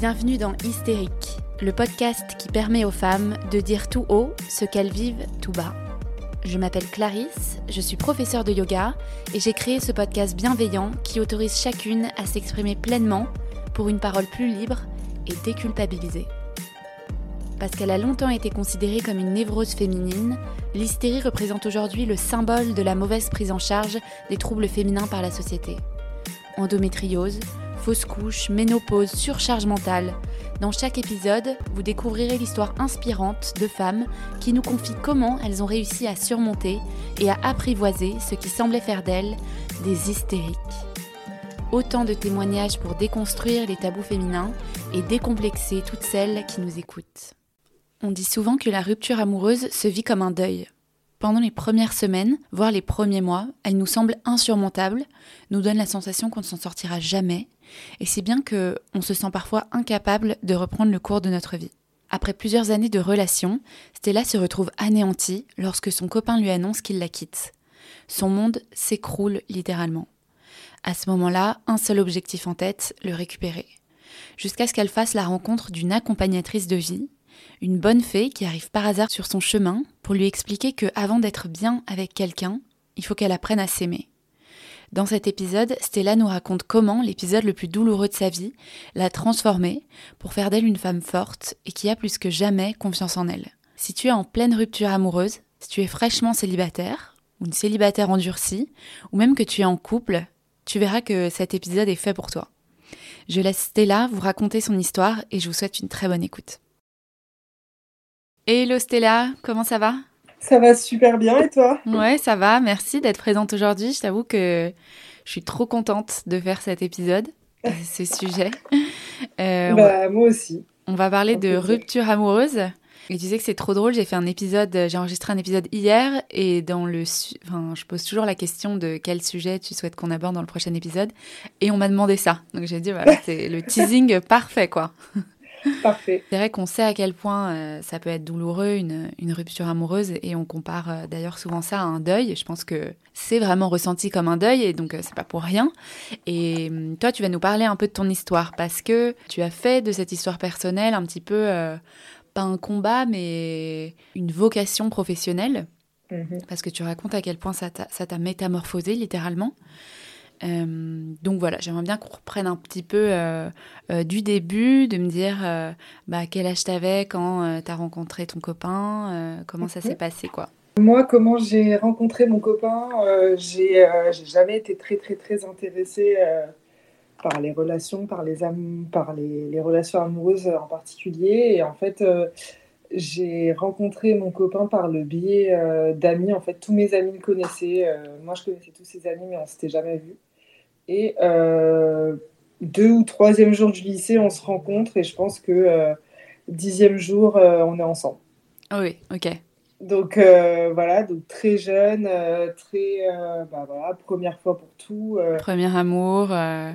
Bienvenue dans Hystérique, le podcast qui permet aux femmes de dire tout haut ce qu'elles vivent tout bas. Je m'appelle Clarisse, je suis professeure de yoga et j'ai créé ce podcast bienveillant qui autorise chacune à s'exprimer pleinement pour une parole plus libre et déculpabilisée. Parce qu'elle a longtemps été considérée comme une névrose féminine, l'hystérie représente aujourd'hui le symbole de la mauvaise prise en charge des troubles féminins par la société. Endométriose, fausse couche, ménopause, surcharge mentale. Dans chaque épisode, vous découvrirez l'histoire inspirante de femmes qui nous confient comment elles ont réussi à surmonter et à apprivoiser ce qui semblait faire d'elles des hystériques. Autant de témoignages pour déconstruire les tabous féminins et décomplexer toutes celles qui nous écoutent. On dit souvent que la rupture amoureuse se vit comme un deuil. Pendant les premières semaines, voire les premiers mois, elle nous semble insurmontable, nous donne la sensation qu'on ne s'en sortira jamais, et c'est bien que on se sent parfois incapable de reprendre le cours de notre vie. Après plusieurs années de relation, Stella se retrouve anéantie lorsque son copain lui annonce qu'il la quitte. Son monde s'écroule littéralement. À ce moment-là, un seul objectif en tête, le récupérer. Jusqu'à ce qu'elle fasse la rencontre d'une accompagnatrice de vie, une bonne fée qui arrive par hasard sur son chemin pour lui expliquer que avant d'être bien avec quelqu'un, il faut qu'elle apprenne à s'aimer. Dans cet épisode, Stella nous raconte comment l'épisode le plus douloureux de sa vie l'a transformée pour faire d'elle une femme forte et qui a plus que jamais confiance en elle. Si tu es en pleine rupture amoureuse, si tu es fraîchement célibataire, ou une célibataire endurcie, ou même que tu es en couple, tu verras que cet épisode est fait pour toi. Je laisse Stella vous raconter son histoire et je vous souhaite une très bonne écoute. Hello Stella, comment ça va? Ça va super bien et toi? Ouais, ça va. Merci d'être présente aujourd'hui. Je t'avoue que je suis trop contente de faire cet épisode, ce sujet. Euh, bah, moi aussi. On va parler de rupture amoureuse. Et tu sais que c'est trop drôle, j'ai fait un épisode, j'ai enregistré un épisode hier et dans le enfin, je pose toujours la question de quel sujet tu souhaites qu'on aborde dans le prochain épisode et on m'a demandé ça. Donc j'ai dit voilà, c'est le teasing parfait quoi. Parfait. C'est vrai qu'on sait à quel point euh, ça peut être douloureux, une, une rupture amoureuse, et on compare euh, d'ailleurs souvent ça à un deuil. Je pense que c'est vraiment ressenti comme un deuil, et donc euh, c'est pas pour rien. Et hum, toi, tu vas nous parler un peu de ton histoire, parce que tu as fait de cette histoire personnelle un petit peu, pas un combat, mais une vocation professionnelle. Mhm. Parce que tu racontes à quel point ça t'a métamorphosé littéralement. Euh, donc voilà, j'aimerais bien qu'on reprenne un petit peu euh, euh, du début, de me dire bah, quel âge t'avais quand tu as rencontré ton copain, comment ça s'est passé quoi? Moi, comment j'ai rencontré mon copain, j'ai jamais été très très très intéressée par les relations, par les, par les, les, relations amoureuses en particulier. Et en fait, j'ai rencontré mon copain par le biais d'amis. En fait, tous mes amis le connaissaient. moi, je connaissais tous ses amis, mais on s'était jamais vus. Et euh, deux ou troisième jour du lycée, on se rencontre et je pense que euh, dixième jour, euh, on est ensemble. Ah oui, ok. Donc voilà, donc très jeune, très bah, voilà, première fois pour tout. premier amour.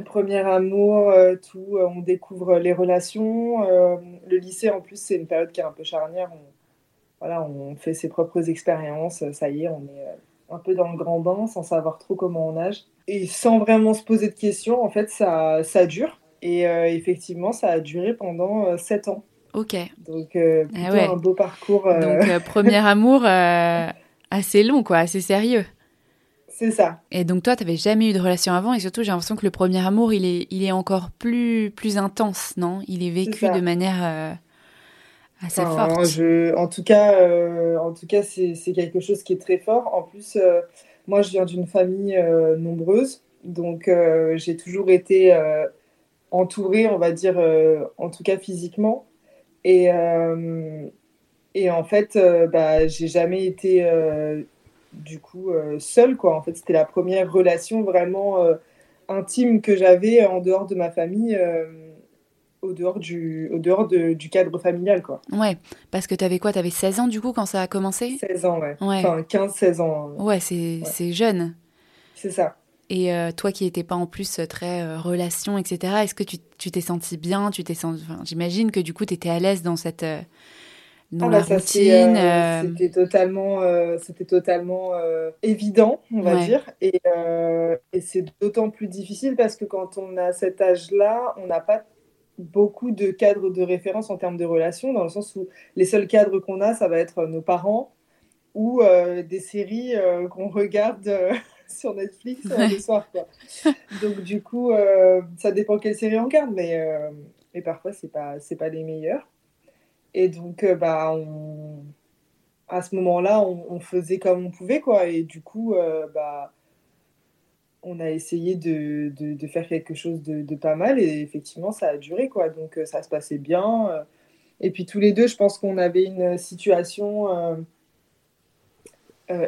Premier amour, tout. on découvre les relations. le lycée en plus c'est une période qui est un peu charnière. On, voilà, on fait ses propres expériences. Ça y est, on est un peu dans le grand bain sans savoir trop comment on nage. Et sans vraiment se poser de questions, en fait, ça, ça dure. Et euh, effectivement, ça a duré pendant euh, sept ans. Ok. Donc, euh, ah plutôt un beau parcours. Donc, premier amour assez long, quoi, assez sérieux. C'est ça. Et donc, toi, tu n'avais jamais eu de relation avant. Et surtout, j'ai l'impression que le premier amour, il est, il est encore plus, plus intense, non? Il est vécu de manière Je, en tout cas, euh, en tout cas c'est quelque chose qui est très fort. En plus, euh, moi, je viens d'une famille euh, nombreuse. Donc, j'ai toujours été entourée, on va dire, en tout cas physiquement. Et, et en fait, bah, j'ai jamais été du coup seule. Quoi. En fait, c'était la première relation vraiment intime que j'avais en dehors de ma famille au dehors du, au dehors de, du cadre familial, quoi. Ouais, parce que tu avais quoi Tu avais 16 ans, du coup, quand ça a commencé? 16 ans, ouais. Enfin, 15-16 ans. Hein. Ouais, c'est jeune. C'est ça. Et euh, toi qui n'étais pas en plus très euh, relation, etc., est-ce que tu t'es senti bien? Tu t'es senti... J'imagine que du coup, tu étais à l'aise dans cette... Euh, dans ah la bah, routine. C'était totalement, c'était totalement évident, on va dire. Et, et c'est d'autant plus difficile parce que quand on a cet âge-là, on n'a pas beaucoup de cadres de référence en termes de relations, dans le sens où les seuls cadres qu'on a, ça va être nos parents ou des séries qu'on regarde sur Netflix le soir. Quoi. Donc du coup, ça dépend quelle série on regarde, mais, mais parfois c'est pas c'est pas les meilleurs. Et donc bah on à ce moment-là, on, faisait comme on pouvait, quoi. Et du coup, euh, bah, on a essayé de, de, faire quelque chose de, pas mal. Et effectivement, ça a duré, quoi. Donc, euh, ça se passait bien. Euh. Et puis, tous les deux, je pense qu'on avait une situation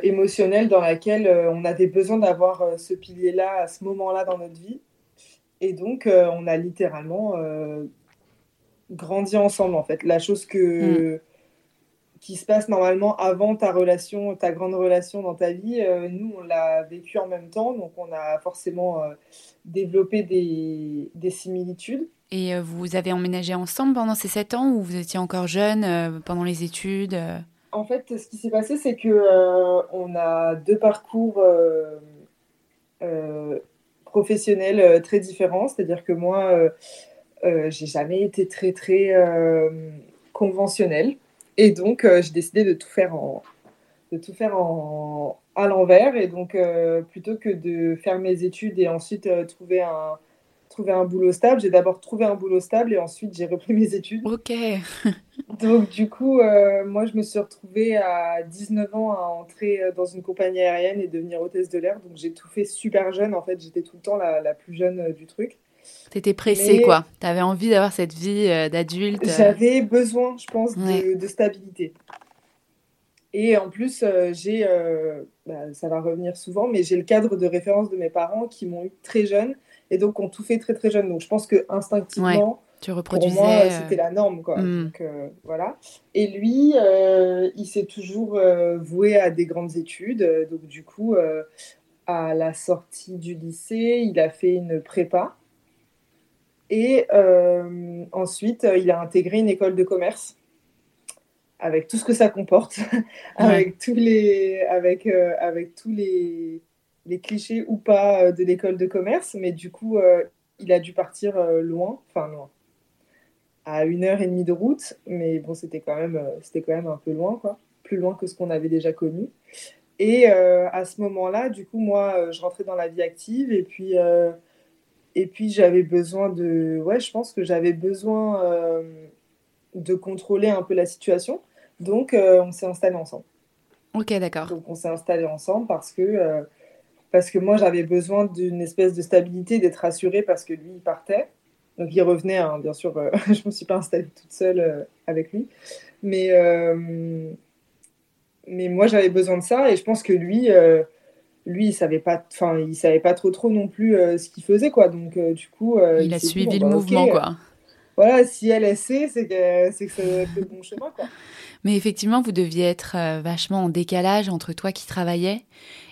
émotionnelle dans laquelle on avait besoin d'avoir ce pilier-là à ce moment-là dans notre vie. Et donc, on a littéralement grandi ensemble, en fait. La chose que... Mm qui se passe normalement avant ta relation, ta grande relation dans ta vie, euh, nous, on l'a vécu en même temps, donc on a forcément euh, développé des, des, similitudes. Et euh, vous avez emménagé ensemble pendant ces sept ans ou vous étiez encore jeune pendant les études En fait, ce qui s'est passé, c'est que on a deux parcours professionnels très différents. C'est-à-dire que moi, j'ai jamais été très très conventionnelle. Et donc, euh, j'ai décidé de tout faire en, de tout faire en, à l'envers. Et donc, euh, plutôt que de faire mes études et ensuite euh, trouver, un, trouver un boulot stable, j'ai d'abord trouvé un boulot stable et ensuite j'ai repris mes études. Ok. donc, du coup, moi, je me suis retrouvée à 19 ans à entrer dans une compagnie aérienne et devenir hôtesse de l'air. Donc, j'ai tout fait super jeune. En fait, j'étais tout le temps la, la plus jeune du truc. T'étais pressée, quoi. T'avais envie d'avoir cette vie euh, d'adulte. Euh. J'avais besoin, je pense, de, stabilité. Et en plus, euh, j'ai, bah, ça va revenir souvent, mais j'ai le cadre de référence de mes parents qui m'ont eu très jeune et donc ont tout fait très très jeune. Donc je pense que instinctivement, tu reproduisais, pour moi, c'était la norme, quoi. Hmm. Donc, voilà. Et lui, il s'est toujours voué à des grandes études. Donc du coup, à la sortie du lycée, il a fait une prépa et euh, ensuite, il a intégré une école de commerce avec tout ce que ça comporte, avec tous les, avec, euh, avec tous les, les, clichés ou pas euh, de l'école de commerce. Mais du coup, il a dû partir loin, enfin loin, à une heure et demie de route. Mais bon, c'était quand même, c'était quand même un peu loin, quoi, plus loin que ce qu'on avait déjà connu. Et à ce moment-là, du coup, moi, je rentrais dans la vie active et puis et puis j'avais besoin de... Ouais, je pense que j'avais besoin euh, de contrôler un peu la situation. Donc euh, on s'est installé ensemble. Ok, d'accord. Donc on s'est installé ensemble parce que, euh, parce que moi j'avais besoin d'une espèce de stabilité, d'être rassurée parce que lui il partait. Donc il revenait, hein, bien sûr, je ne me suis pas installée toute seule avec lui. Mais, mais moi j'avais besoin de ça et je pense que lui lui, il savait pas, enfin, il savait pas trop trop non plus euh, ce qu'il faisait, quoi. Donc, euh, du coup, euh, il, a suivi le bah, mouvement, quoi. Voilà, si elle sait, c'est que c'est que ça le bon chemin, quoi. Mais effectivement, vous deviez être vachement en décalage entre toi qui travaillais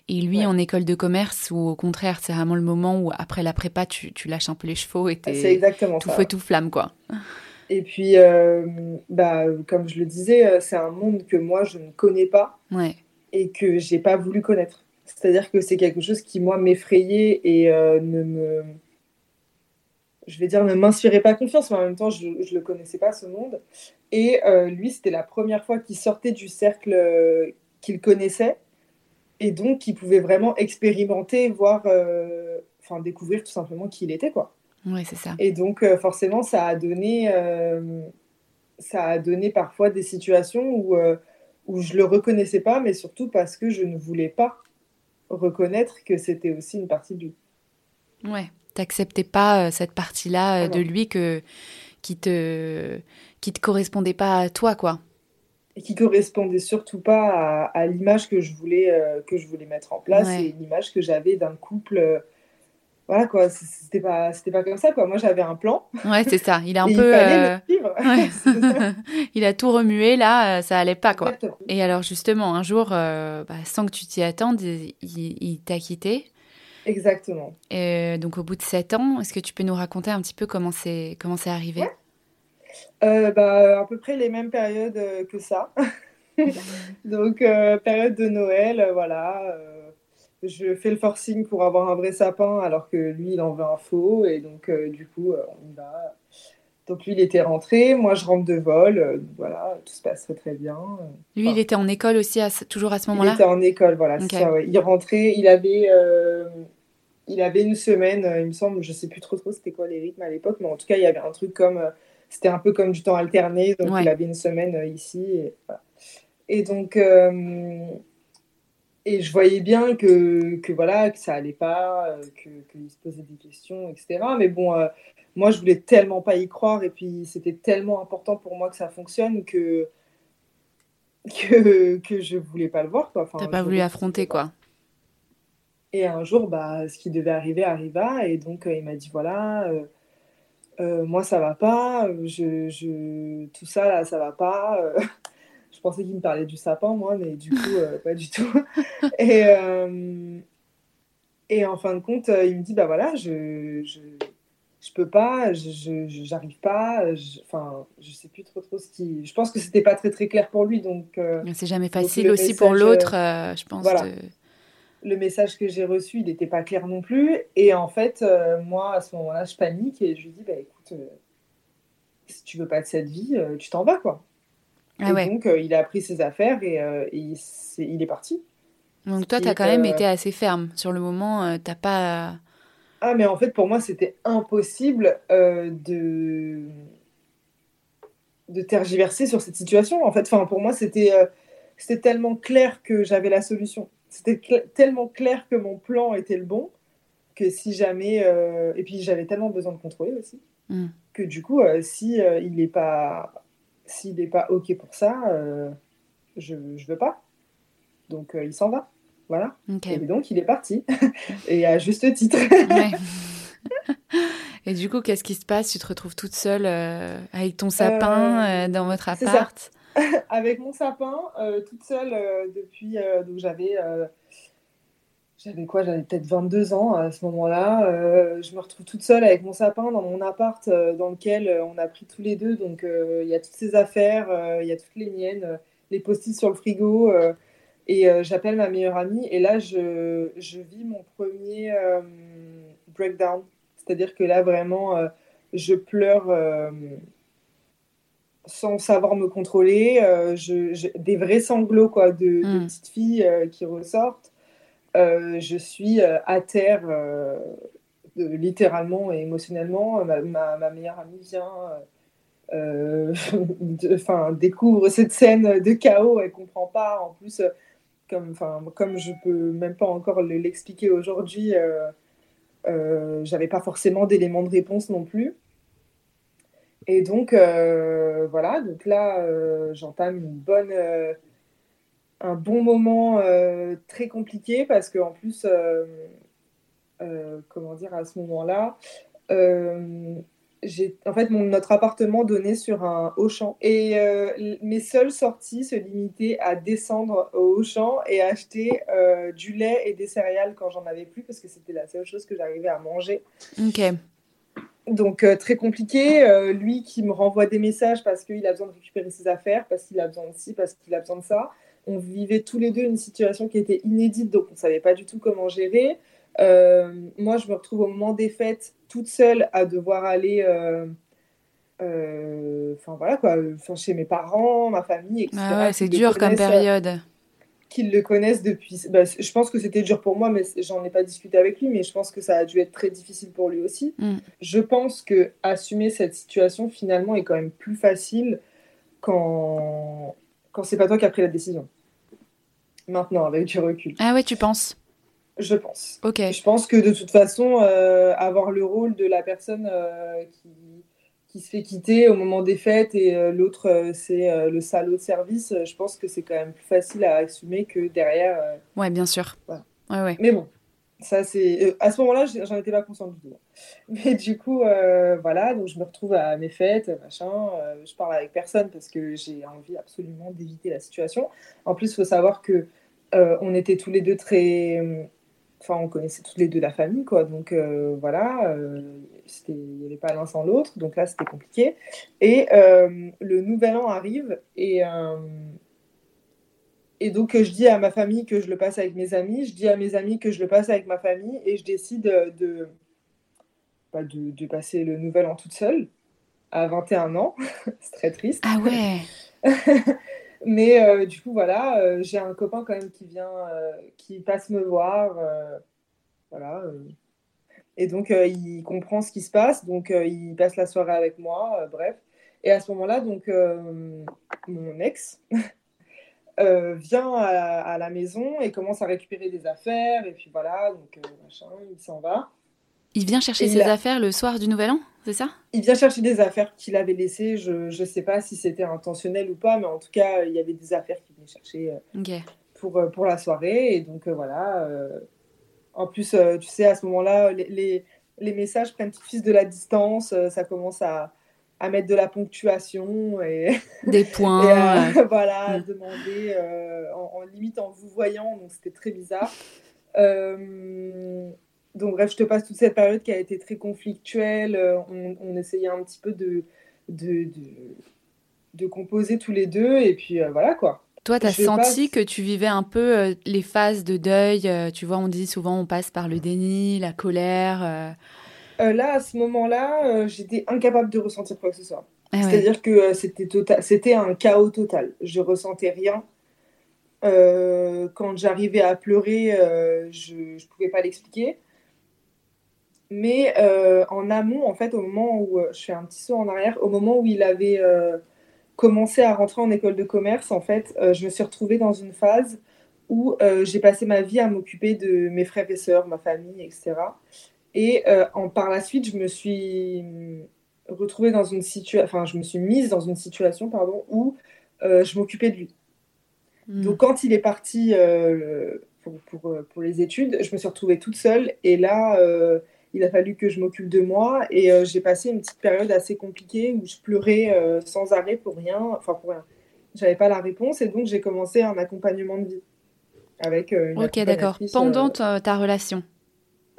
et lui en école de commerce, ou au contraire, c'est vraiment le moment où après la prépa, tu, tu lâches un peu les chevaux et exactement tout feu tout flamme, quoi. Et puis, bah, comme je le disais, c'est un monde que moi je ne connais pas ouais. et que j'ai pas voulu connaître. C'est-à-dire que c'est quelque chose qui, moi, m'effrayait et euh, ne me. Je vais dire, ne m'inspirait pas confiance, mais en même temps, je ne le connaissais pas, ce monde. Et euh, lui, c'était la première fois qu'il sortait du cercle euh, qu'il connaissait. Et donc, il pouvait vraiment expérimenter, voir, enfin, découvrir tout simplement qui il était, quoi. Oui, c'est ça. Et donc, forcément, ça a donné. ça a donné parfois des situations où, où je le reconnaissais pas, mais surtout parce que je ne voulais pas reconnaître que c'était aussi une partie de lui. Ouais, t'acceptais pas euh, cette partie-là euh, de lui que qui te qui te correspondait pas à toi, quoi. Et qui correspondait surtout pas à, l'image que je voulais euh, que je voulais mettre en place et l'image que j'avais d'un couple voilà quoi, c'était pas, c'était pas comme ça quoi. Moi j'avais un plan. Ouais, c'est ça. Il a un peu. il, a tout remué là, ça allait pas quoi. Et alors justement, un jour, euh, bah, sans que tu t'y attendes, il, t'a quitté. Exactement. Et donc au bout de sept ans, est-ce que tu peux nous raconter un petit peu comment c'est comment c'est arrivé? Euh, bah, à peu près les mêmes périodes euh, que ça. donc période de Noël, voilà je fais le forcing pour avoir un vrai sapin alors que lui il en veut un faux et donc euh, du coup euh, on y va Donc lui, il était rentré, moi je rentre de vol, voilà, tout se passe très très bien. Lui, il était en école aussi, toujours à ce moment-là? Il était en école, voilà, ça, ouais. Il rentrait, il avait, il avait une semaine, il me semble, je sais plus trop trop c'était quoi les rythmes à l'époque, mais en tout cas, il y avait un truc comme, c'était un peu comme du temps alterné, donc il avait une semaine ici. Et, et donc, et je voyais bien que, que, voilà, que ça allait pas, euh, qu'il se posait des questions, etc. Mais bon, euh, moi, je voulais tellement pas y croire. Et puis, c'était tellement important pour moi que ça fonctionne que, que, que je voulais pas le voir. Tu Enfin, pas voulu affronter, quoi. Et un jour, bah, ce qui devait arriver arriva. Et donc, euh, il m'a dit voilà, moi, ça va pas. Je, je, tout ça, là, ça va pas. Je pensais qu'il me parlait du sapin, moi, mais du coup, euh, pas du tout. Et, euh, et en fin de compte, euh, il me dit, bah voilà, je, je, je peux pas, je j'arrive pas, enfin, je sais plus trop trop ce qui... Je pense que c'était pas très très clair pour lui, donc... C'est jamais facile aussi pour l'autre, je pense. Voilà. Le message que j'ai reçu, il n'était pas clair non plus. Et en fait, moi, à ce moment-là, je panique et je lui dis, bah écoute, si tu veux pas de cette vie, tu t'en vas, quoi. Ah et donc, euh, il a pris ses affaires et, euh, il, est, il, est, parti. Donc, toi, tu as quand même été assez ferme. Sur le moment, euh, t'as pas. Ah, mais en fait, pour moi, c'était impossible de de tergiverser sur cette situation. En fait, enfin, pour moi, c'était c'était tellement clair que j'avais la solution. C'était tellement clair que mon plan était le bon que si jamais et puis j'avais tellement besoin de contrôler aussi hmm. que du coup, si il n'est pas s'il n'est pas OK pour ça, euh, je ne veux pas. Donc, euh, il s'en va. Voilà. Et donc, il est parti. et à juste titre. et du coup, qu'est-ce qui se passe? Tu te retrouves toute seule euh, avec ton sapin dans votre appart? Avec mon sapin, toute seule depuis. donc, j'avais j'avais quoi J'avais peut-être 22 ans à ce moment-là. Euh, je me retrouve toute seule avec mon sapin dans mon appart euh, dans lequel euh, on a pris tous les deux. Donc il y a toutes ces affaires, il y a toutes les miennes, les post-it sur le frigo. et j'appelle ma meilleure amie. Et là, je, je vis mon premier breakdown. C'est-à-dire que là, vraiment, je pleure sans savoir me contrôler. Je, des vrais sanglots quoi, de, de hmm. petites filles qui ressortent. Euh, je suis euh, à terre euh, littéralement et émotionnellement. Ma, meilleure amie vient, enfin, découvre cette scène de chaos, elle comprend pas. En plus, comme, comme je peux même pas encore l'expliquer aujourd'hui, j'avais pas forcément d'éléments de réponse non plus. Et donc, voilà, donc là, j'entame une bonne, un bon moment euh, très compliqué parce qu'en plus, euh, euh, comment dire, à ce moment-là, en fait mon, notre appartement donnait sur un Auchan et mes seules sorties se limitaient à descendre au Auchan et acheter du lait et des céréales quand j'en avais plus parce que c'était la seule chose que j'arrivais à manger. Ok. Donc très compliqué. lui qui me renvoie des messages parce qu'il a besoin de récupérer ses affaires, parce qu'il a besoin de ci, parce qu'il a besoin de ça on vivait tous les deux une situation qui était inédite, donc on ne savait pas du tout comment gérer. Euh, moi, je me retrouve au moment des fêtes toute seule à devoir aller, euh, euh, enfin voilà quoi, chez mes parents, ma famille, etc. Ah c'est dur comme période. Qu'ils le connaissent depuis. Bah, je pense que c'était dur pour moi, mais j'en ai pas discuté avec lui, mais je pense que ça a dû être très difficile pour lui aussi. Mm. Je pense que assumer cette situation finalement est quand même plus facile quand quand c'est pas toi qui as pris la décision maintenant, avec du recul. Ah ouais, tu penses? Je pense. Ok. Je pense que de toute façon, euh, avoir le rôle de la personne euh, qui, qui, se fait quitter au moment des fêtes et euh, l'autre, c'est le salaud de service, je pense que c'est quand même plus facile à assumer que derrière. ouais, bien sûr. Ouais, ouais. Mais bon, ça c'est à ce moment-là j'en étais pas consciente du tout mais du coup voilà donc je me retrouve à mes fêtes machin je parle avec personne parce que j'ai envie absolument d'éviter la situation en plus il faut savoir que euh, on était tous les deux très. Enfin, on connaissait tous les deux la famille, quoi. Donc euh, voilà, euh, il n'y avait pas l'un sans l'autre. Donc là, c'était compliqué. Et le nouvel an arrive et. Et donc, je dis à ma famille que je le passe avec mes amis, je dis à mes amis que je le passe avec ma famille, et je décide de, de, de, passer le nouvel an toute seule. à 21 ans. c'est très triste. Ah ouais Mais du coup, voilà, j'ai un copain quand même qui vient, qui passe me voir. voilà. Et donc, il comprend ce qui se passe. Donc, il passe la soirée avec moi. bref. Et à ce moment-là, donc, mon ex Euh, vient à, la maison et commence à récupérer des affaires. Et puis voilà, donc euh, machin, il s'en va. Il vient chercher ses affaires le soir du Nouvel An, c'est ça? Il vient chercher des affaires qu'il avait laissées. Je ne sais pas si c'était intentionnel ou pas, mais en tout cas, il y avait des affaires qu'il venait chercher euh, pour, pour la soirée. Et donc voilà. en plus, tu sais, à ce moment-là, les, les, les, messages prennent tout de suite de la distance. ça commence à, à mettre de la ponctuation et des points. et voilà, demander euh, en, limite en vous voyant, donc c'était très bizarre. Euh, donc bref, je te passe toute cette période qui a été très conflictuelle. Euh, on, essayait un petit peu de, de, de, composer tous les deux et puis voilà quoi. Toi, tu as senti que tu vivais un peu les phases de deuil. tu vois, on dit souvent on passe par le déni, la colère. Euh, là, à ce moment-là, euh, j'étais incapable de ressentir quoi que ce soit. Ah C'est-à-dire que euh, c'était tota-, c'était un chaos total. Je ressentais rien. quand j'arrivais à pleurer, je ne pouvais pas l'expliquer. Mais en amont, en fait, au moment où je fais un petit saut en arrière, au moment où il avait commencé à rentrer en école de commerce, en fait, je me suis retrouvée dans une phase où j'ai passé ma vie à m'occuper de mes frères et sœurs, ma famille, etc. Et euh, en, par la suite, je me suis retrouvée dans une situation, enfin, je me suis mise dans une situation, pardon, où euh, je m'occupais de lui. Hmm. Donc, quand il est parti euh, pour, pour, pour, les études, je me suis retrouvée toute seule. Et là, il a fallu que je m'occupe de moi. Et j'ai passé une petite période assez compliquée où je pleurais sans arrêt pour rien. Enfin, pour rien. J'avais pas la réponse. Et donc, j'ai commencé un accompagnement de vie avec une Ok, d'accord. Pendant ta relation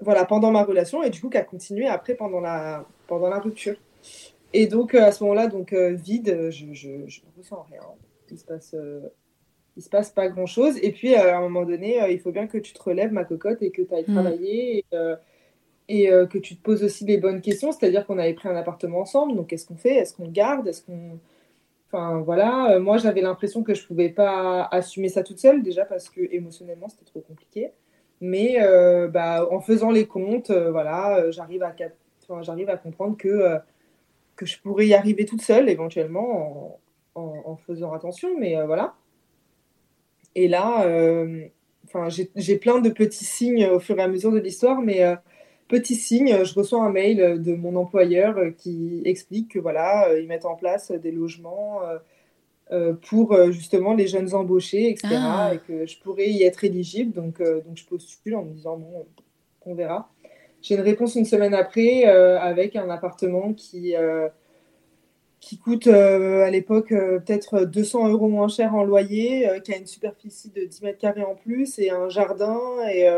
voilà, pendant ma relation et du coup qui a continué après pendant la, pendant la rupture. Et donc euh, à ce moment-là, donc euh, vide, je, je, je, ne ressens rien. Il se passe, euh, il se passe pas grand-chose. Et puis à un moment donné, il faut bien que tu te relèves ma cocotte et que tu ailles mm. travailler et, et que tu te poses aussi les bonnes questions. C'est-à-dire qu'on avait pris un appartement ensemble, donc qu'est-ce qu'on fait? Est-ce qu'on garde? Est-ce qu'on Enfin voilà, moi j'avais l'impression que je pouvais pas assumer ça toute seule déjà parce que émotionnellement c'était trop compliqué. Mais euh, bah, en faisant les comptes, euh, voilà, euh, j'arrive à, à comprendre que, que je pourrais y arriver toute seule éventuellement en, en, faisant attention. Mais voilà. Et là, enfin, j'ai plein de petits signes au fur et à mesure de l'histoire, mais petit signe, je reçois un mail de mon employeur qui explique que voilà, ils mettent en place des logements euh, pour euh, justement les jeunes embauchés, etc. Ah. Et que je pourrais y être éligible. Donc, euh, donc je postule en me disant, bon, on verra. J'ai une réponse une semaine après avec un appartement qui, qui coûte à l'époque peut-être 200 euros moins cher en loyer, qui a une superficie de 10 mètres carrés en plus et un jardin. Et,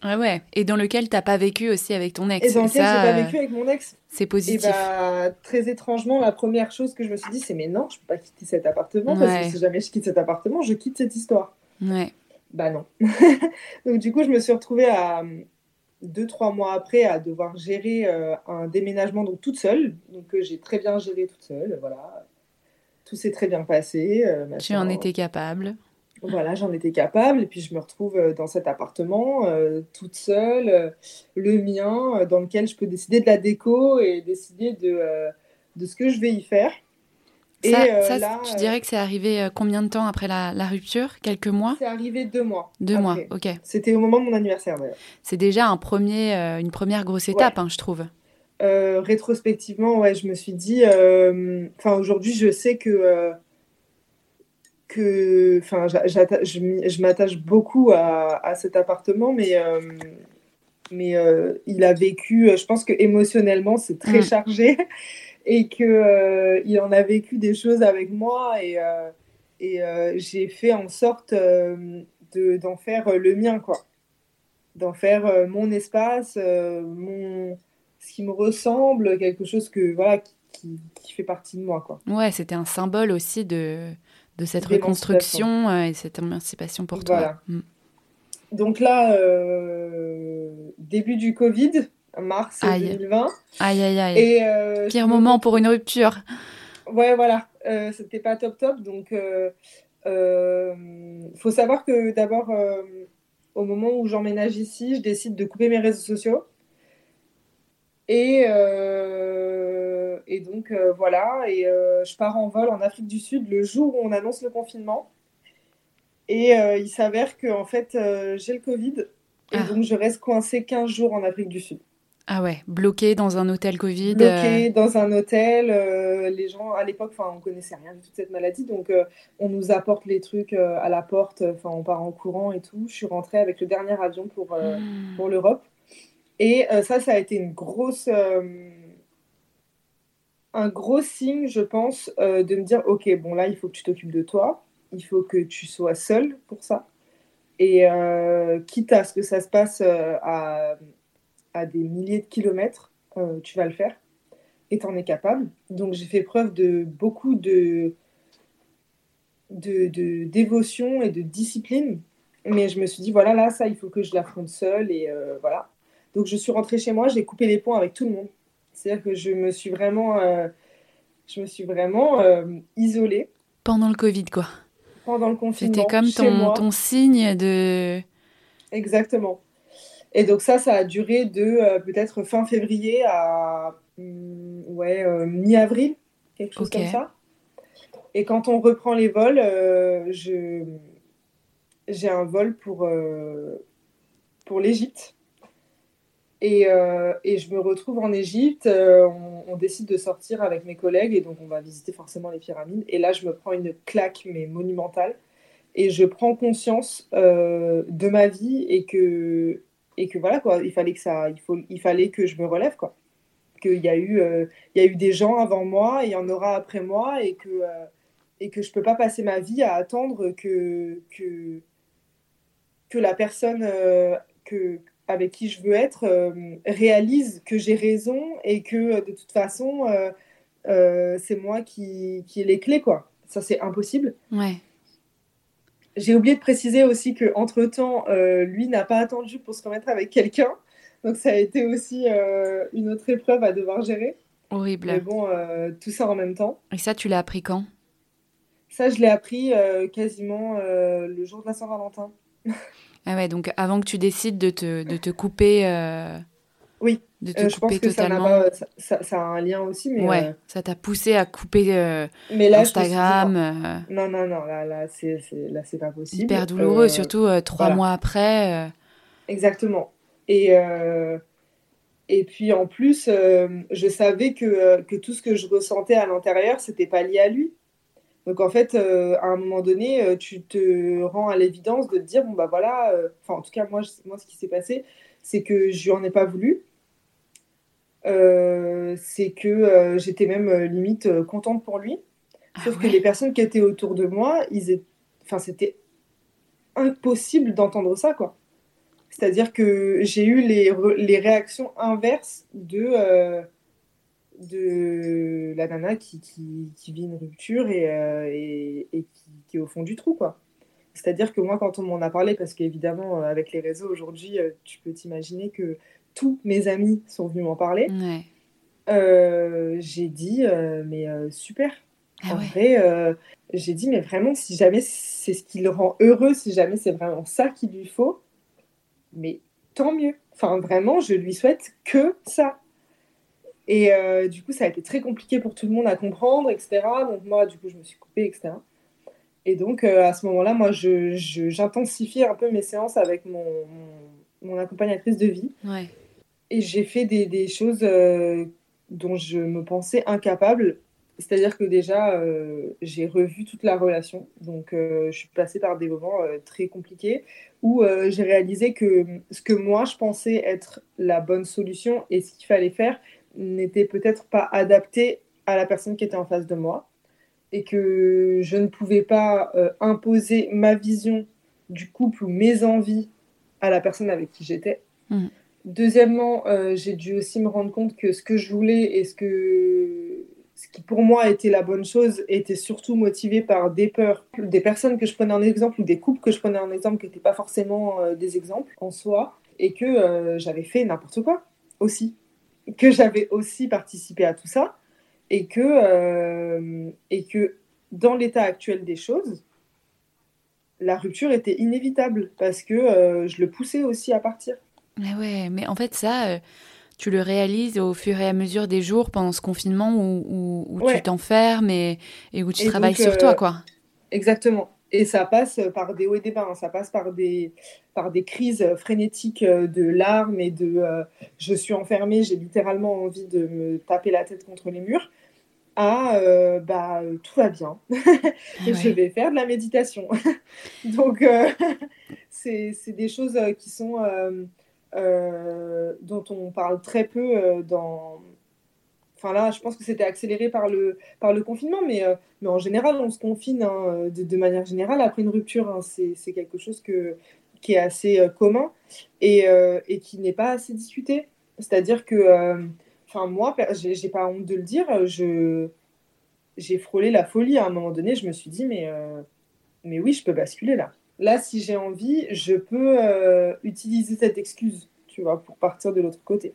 ah ouais, et dans lequel t'as pas vécu aussi avec ton ex. Et dans lequel j'ai pas vécu avec mon ex. C'est positif. Et bah, très étrangement, la première chose que je me suis dit, c'est mais non, je peux pas quitter cet appartement parce que si jamais je quitte cet appartement, je quitte cette histoire. Ouais. Bah non. Donc du coup, je me suis retrouvée à deux trois mois après à devoir gérer euh, un déménagement donc toute seule. Donc j'ai très bien géré toute seule. Voilà, tout s'est très bien passé. Euh, tu en étais capable. Voilà, j'en étais capable. Et puis, je me retrouve euh, dans cet appartement, euh, toute seule, euh, le mien, dans lequel je peux décider de la déco et décider de, de ce que je vais y faire. Ça, et, là, tu dirais que c'est arrivé combien de temps après la, la rupture? Quelques mois? C'est arrivé deux mois. Deux mois, ok. C'était au moment de mon anniversaire, d'ailleurs. C'est déjà un premier, une première grosse étape, hein, je trouve. rétrospectivement, ouais, je me suis dit... Enfin, aujourd'hui, je sais que que, enfin, je, m'attache beaucoup à, cet appartement, mais, euh, mais euh, il a vécu, je pense que émotionnellement, c'est très mm. chargé et que euh, il en a vécu des choses avec moi et, et j'ai fait en sorte de, d'en faire le mien, quoi, d'en faire mon espace, mon, ce qui me ressemble, quelque chose que voilà qui, qui fait partie de moi, quoi. Ouais, c'était un symbole aussi de de cette reconstruction euh, et cette émancipation pour toi. Mm. Donc là, euh, début du Covid, mars 2020. Aïe, aïe, aïe. Et, Pire moment pour une rupture. Ouais, voilà. C'était pas top top. Donc, il faut savoir que d'abord, au moment où j'emménage ici, je décide de couper mes réseaux sociaux. Et, euh, et donc euh, voilà, et euh, je pars en vol en Afrique du Sud le jour où on annonce le confinement. Et il s'avère que en fait j'ai le Covid et ah. donc je reste coincée 15 jours en Afrique du Sud. Ah ouais, bloqué dans un hôtel Covid. Bloqué dans un hôtel. les gens, à l'époque, enfin, on connaissait rien de toute cette maladie, donc on nous apporte les trucs à la porte. Enfin, on part en courant et tout. Je suis rentrée avec le dernier avion pour hmm. pour l'Europe. Et euh, ça, ça a été une grosse, euh, un gros signe, je pense, euh, de me dire, OK, bon là, il faut que tu t'occupes de toi, il faut que tu sois seule pour ça. Et quitte à ce que ça se passe à, à, des milliers de kilomètres, tu vas le faire et tu en es capable. Donc j'ai fait preuve de beaucoup de, de, de, dévotion et de discipline. Mais je me suis dit, voilà, là, ça, il faut que je l'affronte seule. Et voilà. Donc je suis rentrée chez moi, j'ai coupé les ponts avec tout le monde. C'est-à-dire que je me suis vraiment, euh, je me suis vraiment euh, isolée. Pendant le Covid, quoi. Pendant le confinement. C'était comme ton, ton, signe de. Exactement. Et donc ça, ça a duré de euh, peut-être fin février à mm, ouais, mi-avril, quelque chose comme ça. Et quand on reprend les vols, je j'ai un vol pour, pour l'Égypte. Et, euh, et, je me retrouve en Égypte. Euh, on, décide de sortir avec mes collègues et donc on va visiter forcément les pyramides. Et là, je me prends une claque, mais monumentale. Et je prends conscience euh, de ma vie et que, et que voilà, quoi, il fallait que, ça, il faut, il fallait que je me relève. Qu'il y, a eu, il y a eu des gens avant moi il y en aura après moi et que, et que je ne peux pas passer ma vie à attendre que, que, que la personne que avec qui je veux être euh, réalise que j'ai raison et que euh, de toute façon, euh, c'est moi qui, qui ai les clés, quoi. Ça, c'est impossible. Ouais. J'ai oublié de préciser aussi qu'entre-temps, lui n'a pas attendu pour se remettre avec quelqu'un. Donc, ça a été aussi une autre épreuve à devoir gérer. Horrible. Mais bon, tout ça en même temps. Et ça, tu l'as appris quand? Ça, je l'ai appris quasiment le jour de la Saint-Valentin. Ah ouais, donc avant que tu décides de te, de te couper. Euh, oui, de te euh, je pense que totalement. Ça, ça, a un lien aussi. Mais ouais, euh, ça t'a poussé à couper mais là, Instagram. non, non, non, là, là c'est pas possible. Hyper douloureux, surtout trois mois après. Exactement. Et. Et puis en plus, je savais que, que, tout ce que je ressentais à l'intérieur, c'était pas lié à lui. Donc en fait, euh, à un moment donné, euh, tu te rends à l'évidence de te dire, bon bah voilà, euh, enfin en tout cas moi, moi ce qui s'est passé, c'est que je lui en ai pas voulu. c'est que j'étais même limite contente pour lui. Ah Sauf que les personnes qui étaient autour de moi, ils enfin c'était impossible d'entendre ça quoi. C'est-à-dire que j'ai eu les, les, réactions inverses de de la nana qui, qui, vit une rupture et, euh, et, qui, est au fond du trou, quoi. C'est-à-dire que moi, quand on m'en a parlé, parce qu'évidemment, euh, avec les réseaux aujourd'hui, euh, tu peux t'imaginer que tous mes amis sont venus m'en parler. j'ai dit, mais super. Ah en vrai, j'ai dit, mais vraiment, si jamais c'est ce qui le rend heureux, si jamais c'est vraiment ça qu'il lui faut, mais tant mieux. Enfin, vraiment, je lui souhaite que ça. Et euh, du coup, ça a été très compliqué pour tout le monde à comprendre, etc. Donc moi, du coup, je me suis coupée, etc. Et donc, euh, à ce moment-là, moi, j'intensifiais je, un peu mes séances avec mon, mon, accompagnatrice de vie. Et j'ai fait des, des choses euh, dont je me pensais incapable. C'est-à-dire que déjà, j'ai revu toute la relation. Donc, je suis passée par des moments très compliqués où j'ai réalisé que ce que moi, je pensais être la bonne solution et ce qu'il fallait faire, n'était peut-être pas adapté à la personne qui était en face de moi et que je ne pouvais pas euh, imposer ma vision du couple ou mes envies à la personne avec qui j'étais. Mm. Deuxièmement, euh, j'ai dû aussi me rendre compte que ce que je voulais et ce, que, ce qui pour moi était la bonne chose était surtout motivé par des peurs, des personnes que je prenais en exemple ou des couples que je prenais en exemple qui n'étaient pas forcément euh, des exemples en soi et que j'avais fait n'importe quoi aussi, que j'avais aussi participé à tout ça, et que, et que dans l'état actuel des choses, la rupture était inévitable parce que je le poussais aussi à partir. Mais ouais, mais en fait, ça, tu le réalises au fur et à mesure des jours pendant ce confinement où, où, tu t'enfermes et, et, où tu travailles sur toi, quoi. Exactement. Et ça passe par des hauts et des bas, hein. ça passe par des, par des crises frénétiques euh, de larmes et de euh, je suis enfermée, j'ai littéralement envie de me taper la tête contre les murs, à euh, bah, tout va bien, et je vais faire de la méditation. Donc, c'est des choses qui sont, dont on parle très peu dans, Enfin là, je pense que c'était accéléré par le, par le confinement, mais, euh, mais en général, on se confine hein, de, manière générale après une rupture. Hein. c'est quelque chose que, qui est assez euh, commun et, euh, et qui n'est pas assez discuté. C'est-à-dire que, enfin moi, j'ai pas honte de le dire, j'ai frôlé la folie à un moment donné. Je me suis dit, mais, mais oui, je peux basculer là. Là, si j'ai envie, je peux utiliser cette excuse pour partir de l'autre côté.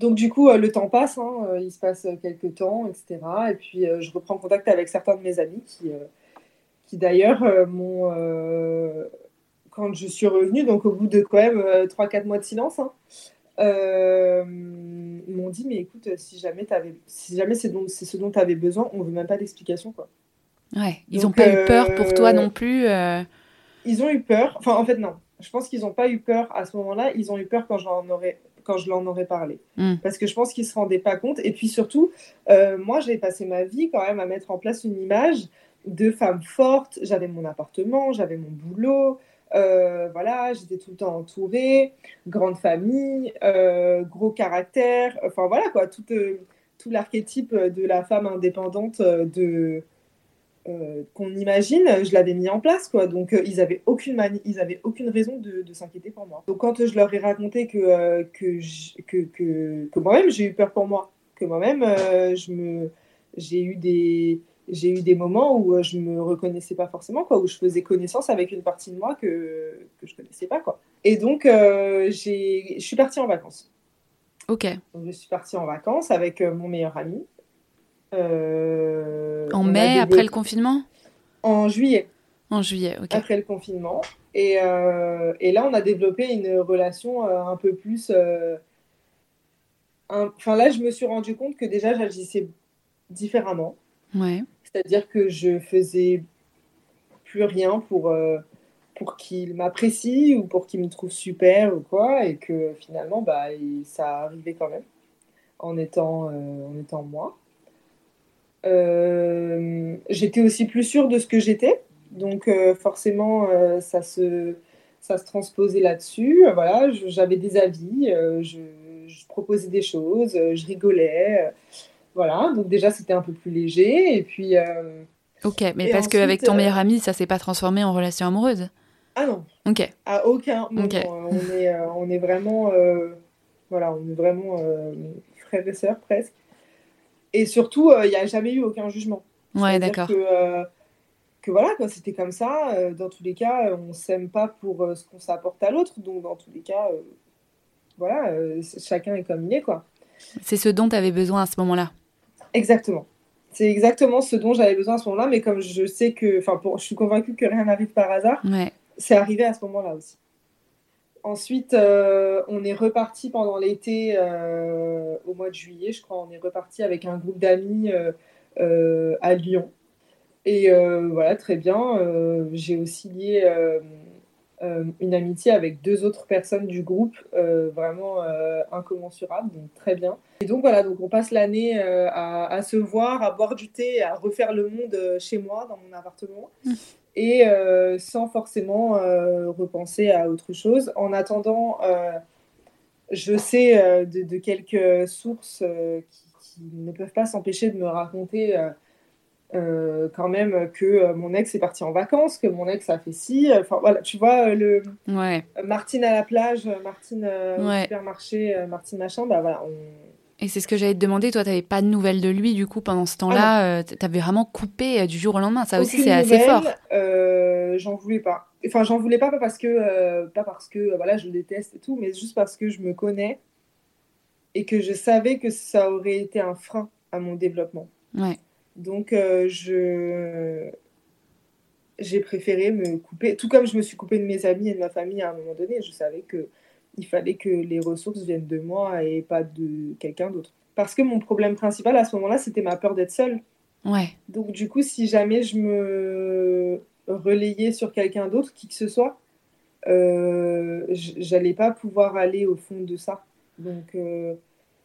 Donc, du coup, euh, le temps passe, hein, euh, il se passe quelques temps, etc. Et puis, euh, je reprends contact avec certains de mes amis qui, qui d'ailleurs, m'ont. quand je suis revenue, donc au bout de quand même 3-4 mois de silence, hein, m'ont dit Mais écoute, si jamais, avais, si jamais c'est, ce dont tu avais besoin, on veut même pas d'explication. Quoi. Ouais, ils n'ont pas eu peur pour toi non plus Ils ont eu peur. Enfin, en fait, non je pense qu'ils n'ont pas eu peur à ce moment-là. Ils ont eu peur quand j'en aurais quand je l'en aurais parlé. Hmm. Parce que je pense qu'ils ne se rendaient pas compte. Et puis surtout, euh, moi, j'ai passé ma vie quand même à mettre en place une image de femme forte. J'avais mon appartement, j'avais mon boulot. Euh, voilà, j'étais tout le temps entourée, grande famille, euh, gros caractère. Enfin voilà quoi, tout, tout l'archétype de la femme indépendante de, euh, qu'on imagine, je l'avais mis en place, quoi. Donc, euh, ils avaient aucune ils avaient aucune raison de, s'inquiéter pour moi. Donc, quand je leur ai raconté que, euh, que, que, que, moi-même, j'ai eu peur pour moi, que moi-même, je me, j'ai eu des, j'ai eu des moments où je me reconnaissais pas forcément, quoi, où je faisais connaissance avec une partie de moi que, que je connaissais pas, quoi. Et donc, j'ai, je suis partie en vacances. Ok. Donc, je suis partie en vacances avec mon meilleur ami. Euh, en mai, après le confinement? En juillet. En juillet, ok. Après le confinement. Et, euh, et là, on a développé une relation euh, un peu plus. Enfin, là, je me suis rendu compte que déjà, j'agissais différemment. Ouais. C'est-à-dire que je faisais plus rien pour, pour qu'il m'apprécie ou pour qu'il me trouve super ou quoi. Et que finalement, bah, ça arrivait quand même en étant, en étant moi. Euh, j'étais aussi plus sûre de ce que j'étais. Donc euh, forcément, euh, ça, se, ça se transposait là-dessus. Voilà, j'avais des avis, je, proposais des choses, je rigolais. voilà, donc déjà c'était un peu plus léger. Et puis. ok, mais parce qu'avec ton meilleur ami, ça s'est pas transformé en relation amoureuse? Ah non. Ok. À aucun moment. on, est, on est vraiment. voilà, on est vraiment frères et sœurs presque. Et surtout, euh, il n'y a jamais eu aucun jugement. Ouais, d'accord. Que, euh, que, voilà, c'était comme ça. Euh, dans tous les cas, on ne s'aime pas pour ce qu'on s'apporte à l'autre. Donc, dans tous les cas, voilà, chacun est comme il est, quoi. C'est ce dont tu avais besoin à ce moment-là. Exactement. C'est exactement ce dont j'avais besoin à ce moment-là, mais comme je sais que, enfin, je suis convaincue que rien n'arrive par hasard, ouais. c'est arrivé à ce moment-là aussi. Ensuite, euh, on est reparti pendant l'été, euh, au mois de juillet, je crois. On est reparti avec un groupe d'amis euh, à Lyon. Et voilà, très bien. J'ai aussi lié une amitié avec deux autres personnes du groupe, vraiment incommensurables, donc très bien. Et donc voilà, donc on passe l'année à, se voir, à boire du thé, à refaire le monde chez moi, dans mon appartement. Et euh, sans forcément euh, repenser à autre chose. En attendant, euh, je sais de, quelques sources qui, ne peuvent pas s'empêcher de me raconter quand même que mon ex est parti en vacances, que mon ex a fait ci. Enfin voilà, tu vois, le Martine à la plage, Martine au supermarché, Martine machin, bah voilà, on et c'est ce que j'allais te demander, toi, tu n'avais pas de nouvelles de lui, du coup, pendant ce temps-là, ah euh, tu avais vraiment coupé euh, du jour au lendemain. Ça aussi, c'est assez fort. Euh, j'en voulais pas. Enfin, j'en voulais pas, pas parce que, pas parce que voilà, je le déteste et tout, mais juste parce que je me connais et que je savais que ça aurait été un frein à mon développement. Ouais. Donc, euh, je j'ai préféré me couper, tout comme je me suis coupée de mes amis et de ma famille à un moment donné. Je savais que il fallait que les ressources viennent de moi et pas de quelqu'un d'autre. Parce que mon problème principal à ce moment-là, c'était ma peur d'être seule. Ouais. Donc, du coup, si jamais je me relayais sur quelqu'un d'autre, qui que ce soit, euh, j'allais pas pouvoir aller au fond de ça. Donc, euh,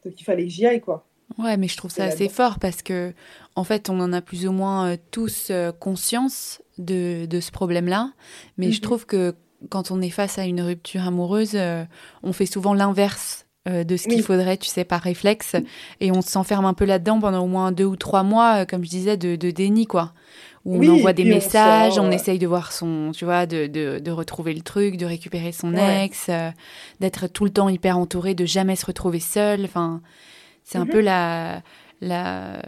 donc il fallait que j'y aille, quoi. Ouais, mais je trouve ça assez fort parce que, en fait, on en a plus ou moins euh, tous conscience de, de ce problème-là. Mais je mhm. trouve que quand on est face à une rupture amoureuse, on fait souvent l'inverse de ce qu'il faudrait, tu sais, par réflexe. Et on s'enferme un peu là-dedans pendant au moins deux ou trois mois, comme je disais, de, de déni, quoi où on envoie des messages, on, essaye de voir son, tu vois, de, de, de, retrouver le truc, de récupérer son ex, euh, d'être tout le temps hyper entouré, de jamais se retrouver seul. Enfin, c'est un mhm. peu la, la,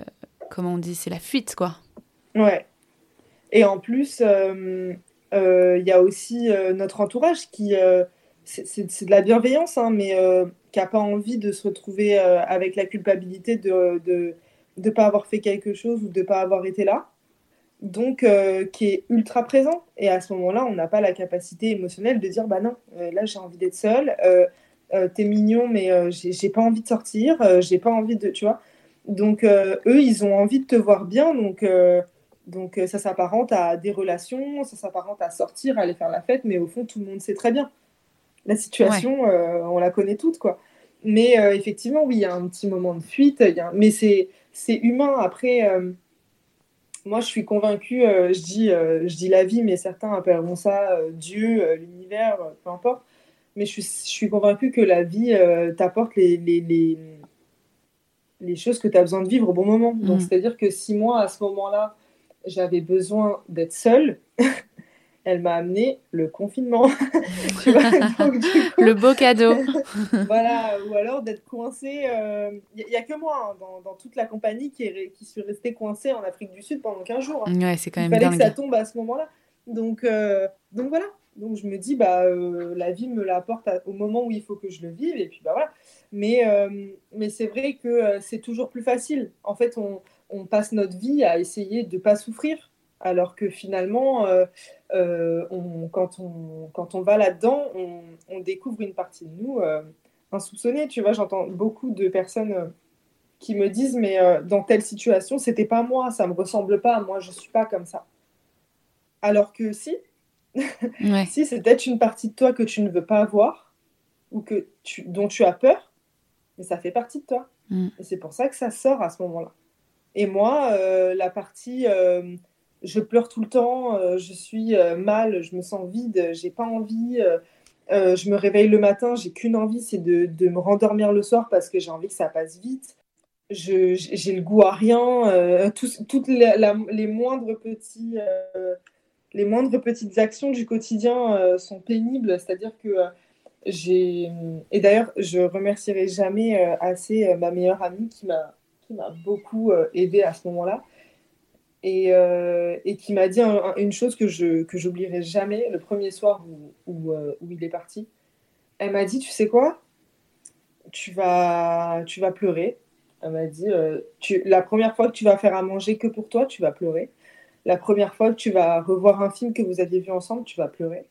comment on dit, c'est la fuite, quoi. Ouais. Et en plus, euh, euh, il y a aussi notre entourage qui, c'est de la bienveillance, hein, mais qui n'a pas envie de se retrouver avec la culpabilité de ne de, pas avoir fait quelque chose ou de ne pas avoir été là donc euh, qui est ultra présent. Et à ce moment-là, on n'a pas la capacité émotionnelle de dire bah non, euh, là j'ai envie d'être seule, euh, t'es mignon, mais j'ai pas envie de sortir, j'ai pas envie de. Tu vois Donc eux, ils ont envie de te voir bien, donc, donc ça s'apparente à des relations, ça s'apparente à sortir, à aller faire la fête, mais au fond, tout le monde sait très bien. La situation, on la connaît toute, quoi. Mais effectivement, oui, il y a un petit moment de fuite, y a... mais c'est humain. Après moi, je suis convaincue, euh, je, dis, euh, je dis la vie, mais certains appelleront ça euh, Dieu, l'univers, peu importe. Mais je suis, je suis convaincue que la vie t'apporte les, les, les, les, choses que tu as besoin de vivre au bon moment. Donc, mm. c'est-à-dire que si moi, à ce moment-là, j'avais besoin d'être seule, elle m'a amené le confinement. le beau cadeau. voilà, ou alors d'être coincé. Il euh, n'y a, que moi hein, dans, toute la compagnie qui, est, qui suis restée coincée en Afrique du Sud pendant 15 jours. Hein. Ouais, c'est quand même Il fallait que ça tombe à ce moment-là. Donc, euh, donc voilà. Donc je me dis, bah, euh, la vie me l'apporte au moment où il faut que je le vive. Et puis bah voilà. Mais, mais c'est vrai que c'est toujours plus facile. En fait, on, on passe notre vie à essayer de ne pas souffrir alors que finalement, euh, euh, quand, on, quand on va là-dedans, on, découvre une partie de nous euh, insoupçonnée. Tu vois, j'entends beaucoup de personnes qui me disent, mais dans telle situation, c'était pas moi, ça me ressemble pas, moi je suis pas comme ça. Alors que si, si c'est peut-être une partie de toi que tu ne veux pas voir ou que tu, dont tu as peur, mais ça fait partie de toi. Mm. Et c'est pour ça que ça sort à ce moment-là. Et moi, la partie je pleure tout le temps, euh, je suis euh, mal, je me sens vide, j'ai pas envie. Euh, je me réveille le matin, j'ai qu'une envie, c'est de, me rendormir le soir parce que j'ai envie que ça passe vite. J'ai le goût à rien. toutes les, les, moindres petits, les moindres petites actions du quotidien sont pénibles. C'est-à-dire que j'ai. Et d'ailleurs, je remercierai jamais assez ma meilleure amie qui m'a beaucoup aidée à ce moment-là euh, et, qui m'a dit une chose que je que j'oublierai jamais le premier soir où, euh, où, il est parti. Elle m'a dit, tu sais quoi? Tu vas, tu vas pleurer. Elle m'a dit, euh, tu, la première fois que tu vas faire à manger que pour toi, tu vas pleurer. La première fois que tu vas revoir un film que vous aviez vu ensemble, tu vas pleurer.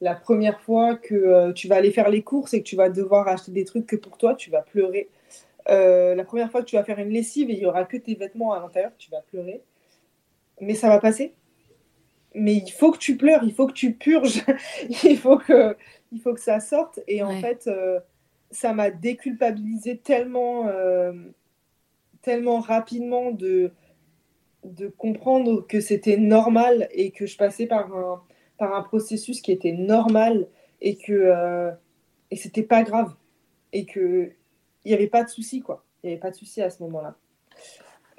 La première fois que tu vas aller faire les courses et que tu vas devoir acheter des trucs que pour toi, tu vas pleurer. La première fois que tu vas faire une lessive et il y aura que tes vêtements à l'intérieur, tu vas pleurer mais ça va passer. Mais il faut que tu pleures, il faut que tu purges, il, faut que, il faut que ça sorte. Et en fait, euh, ça m'a déculpabilisé tellement, euh, tellement rapidement de, de comprendre que c'était normal et que je passais par un, par un processus qui était normal et que euh, et c'était pas grave et que il n'y avait pas de souci quoi il n'y avait pas de souci à ce moment-là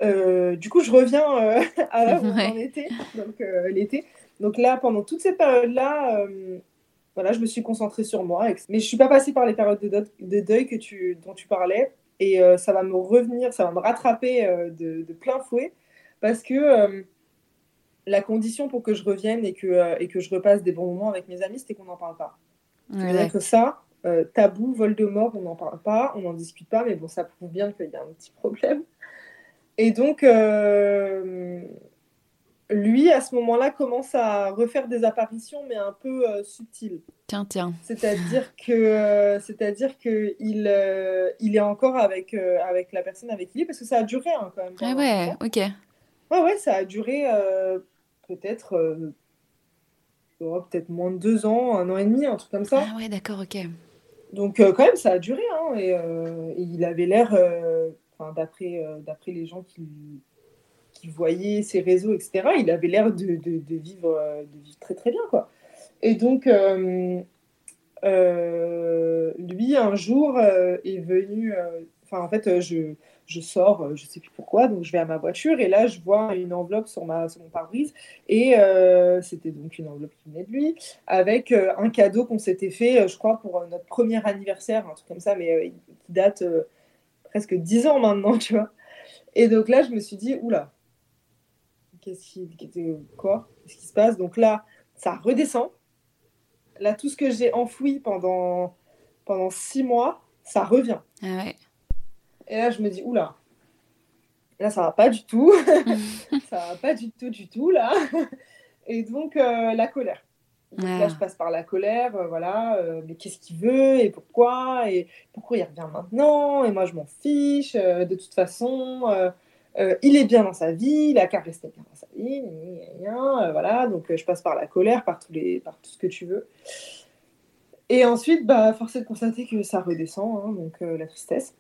euh, du coup, je reviens euh, à là où on était, donc euh, l'été. Donc là, pendant toute cette période-là, voilà, je me suis concentrée sur moi. Mais je suis pas passée par les périodes de, deuil que tu, dont tu parlais. Et ça va me revenir, ça va me rattraper de, plein fouet. Parce que la condition pour que je revienne et que, et que je repasse des bons moments avec mes amis, c'était qu'on n'en parle pas. C'est-à-dire que ça, tabou, Voldemort, on n'en parle pas, on n'en discute pas, mais bon, ça prouve bien qu'il y a un petit problème. Et donc, lui, à ce moment-là, commence à refaire des apparitions, mais un peu euh, subtiles. Tiens, tiens. C'est-à-dire que, euh, c'est-à-dire que il, euh, il est encore avec avec la personne avec qui il est, parce que ça a duré hein, quand même. Ah ouais, ok. Ouais, ouais, ça a duré peut-être peut-être moins de deux ans, un an et demi, un truc comme ça. Ah ouais, d'accord, ok. Donc quand même, ça a duré, hein, et, et il avait l'air, d'après d'après les gens qui qui ses réseaux, etc., il avait l'air de, de, vivre, euh, de vivre très très bien. Quoi. Et donc, euh, euh, lui, un jour, est venu. Enfin, en fait, je, je sors, je sais plus pourquoi, donc je vais à ma voiture et là, je vois une enveloppe sur, ma, sur mon pare-brise. Et c'était donc une enveloppe qui venait de lui, avec un cadeau qu'on s'était fait, je crois, pour notre premier anniversaire, un truc comme ça, mais qui date presque dix ans maintenant, tu vois. Et donc là, je me suis dit, oula, qu'est-ce qui, quoi Qu'est-ce qui se passe? Donc là, ça redescend. Là, tout ce que j'ai enfoui pendant, pendant six mois, ça revient. Ah Et là, je me dis, oula, là, ça va pas du tout. ça va pas du tout, du tout, là. Et donc, euh, la colère. Là, ah. je passe par la colère, euh, voilà, euh, mais qu'est-ce qu'il veut et pourquoi et pourquoi il revient maintenant et moi je m'en fiche, de toute façon, il est bien dans sa vie, il a qu'à rester bien dans sa vie, euh, voilà. Donc je passe par la colère, par, tous les, par tout ce que tu veux. Et ensuite, bah, force est de constater que ça redescend, hein, donc la tristesse.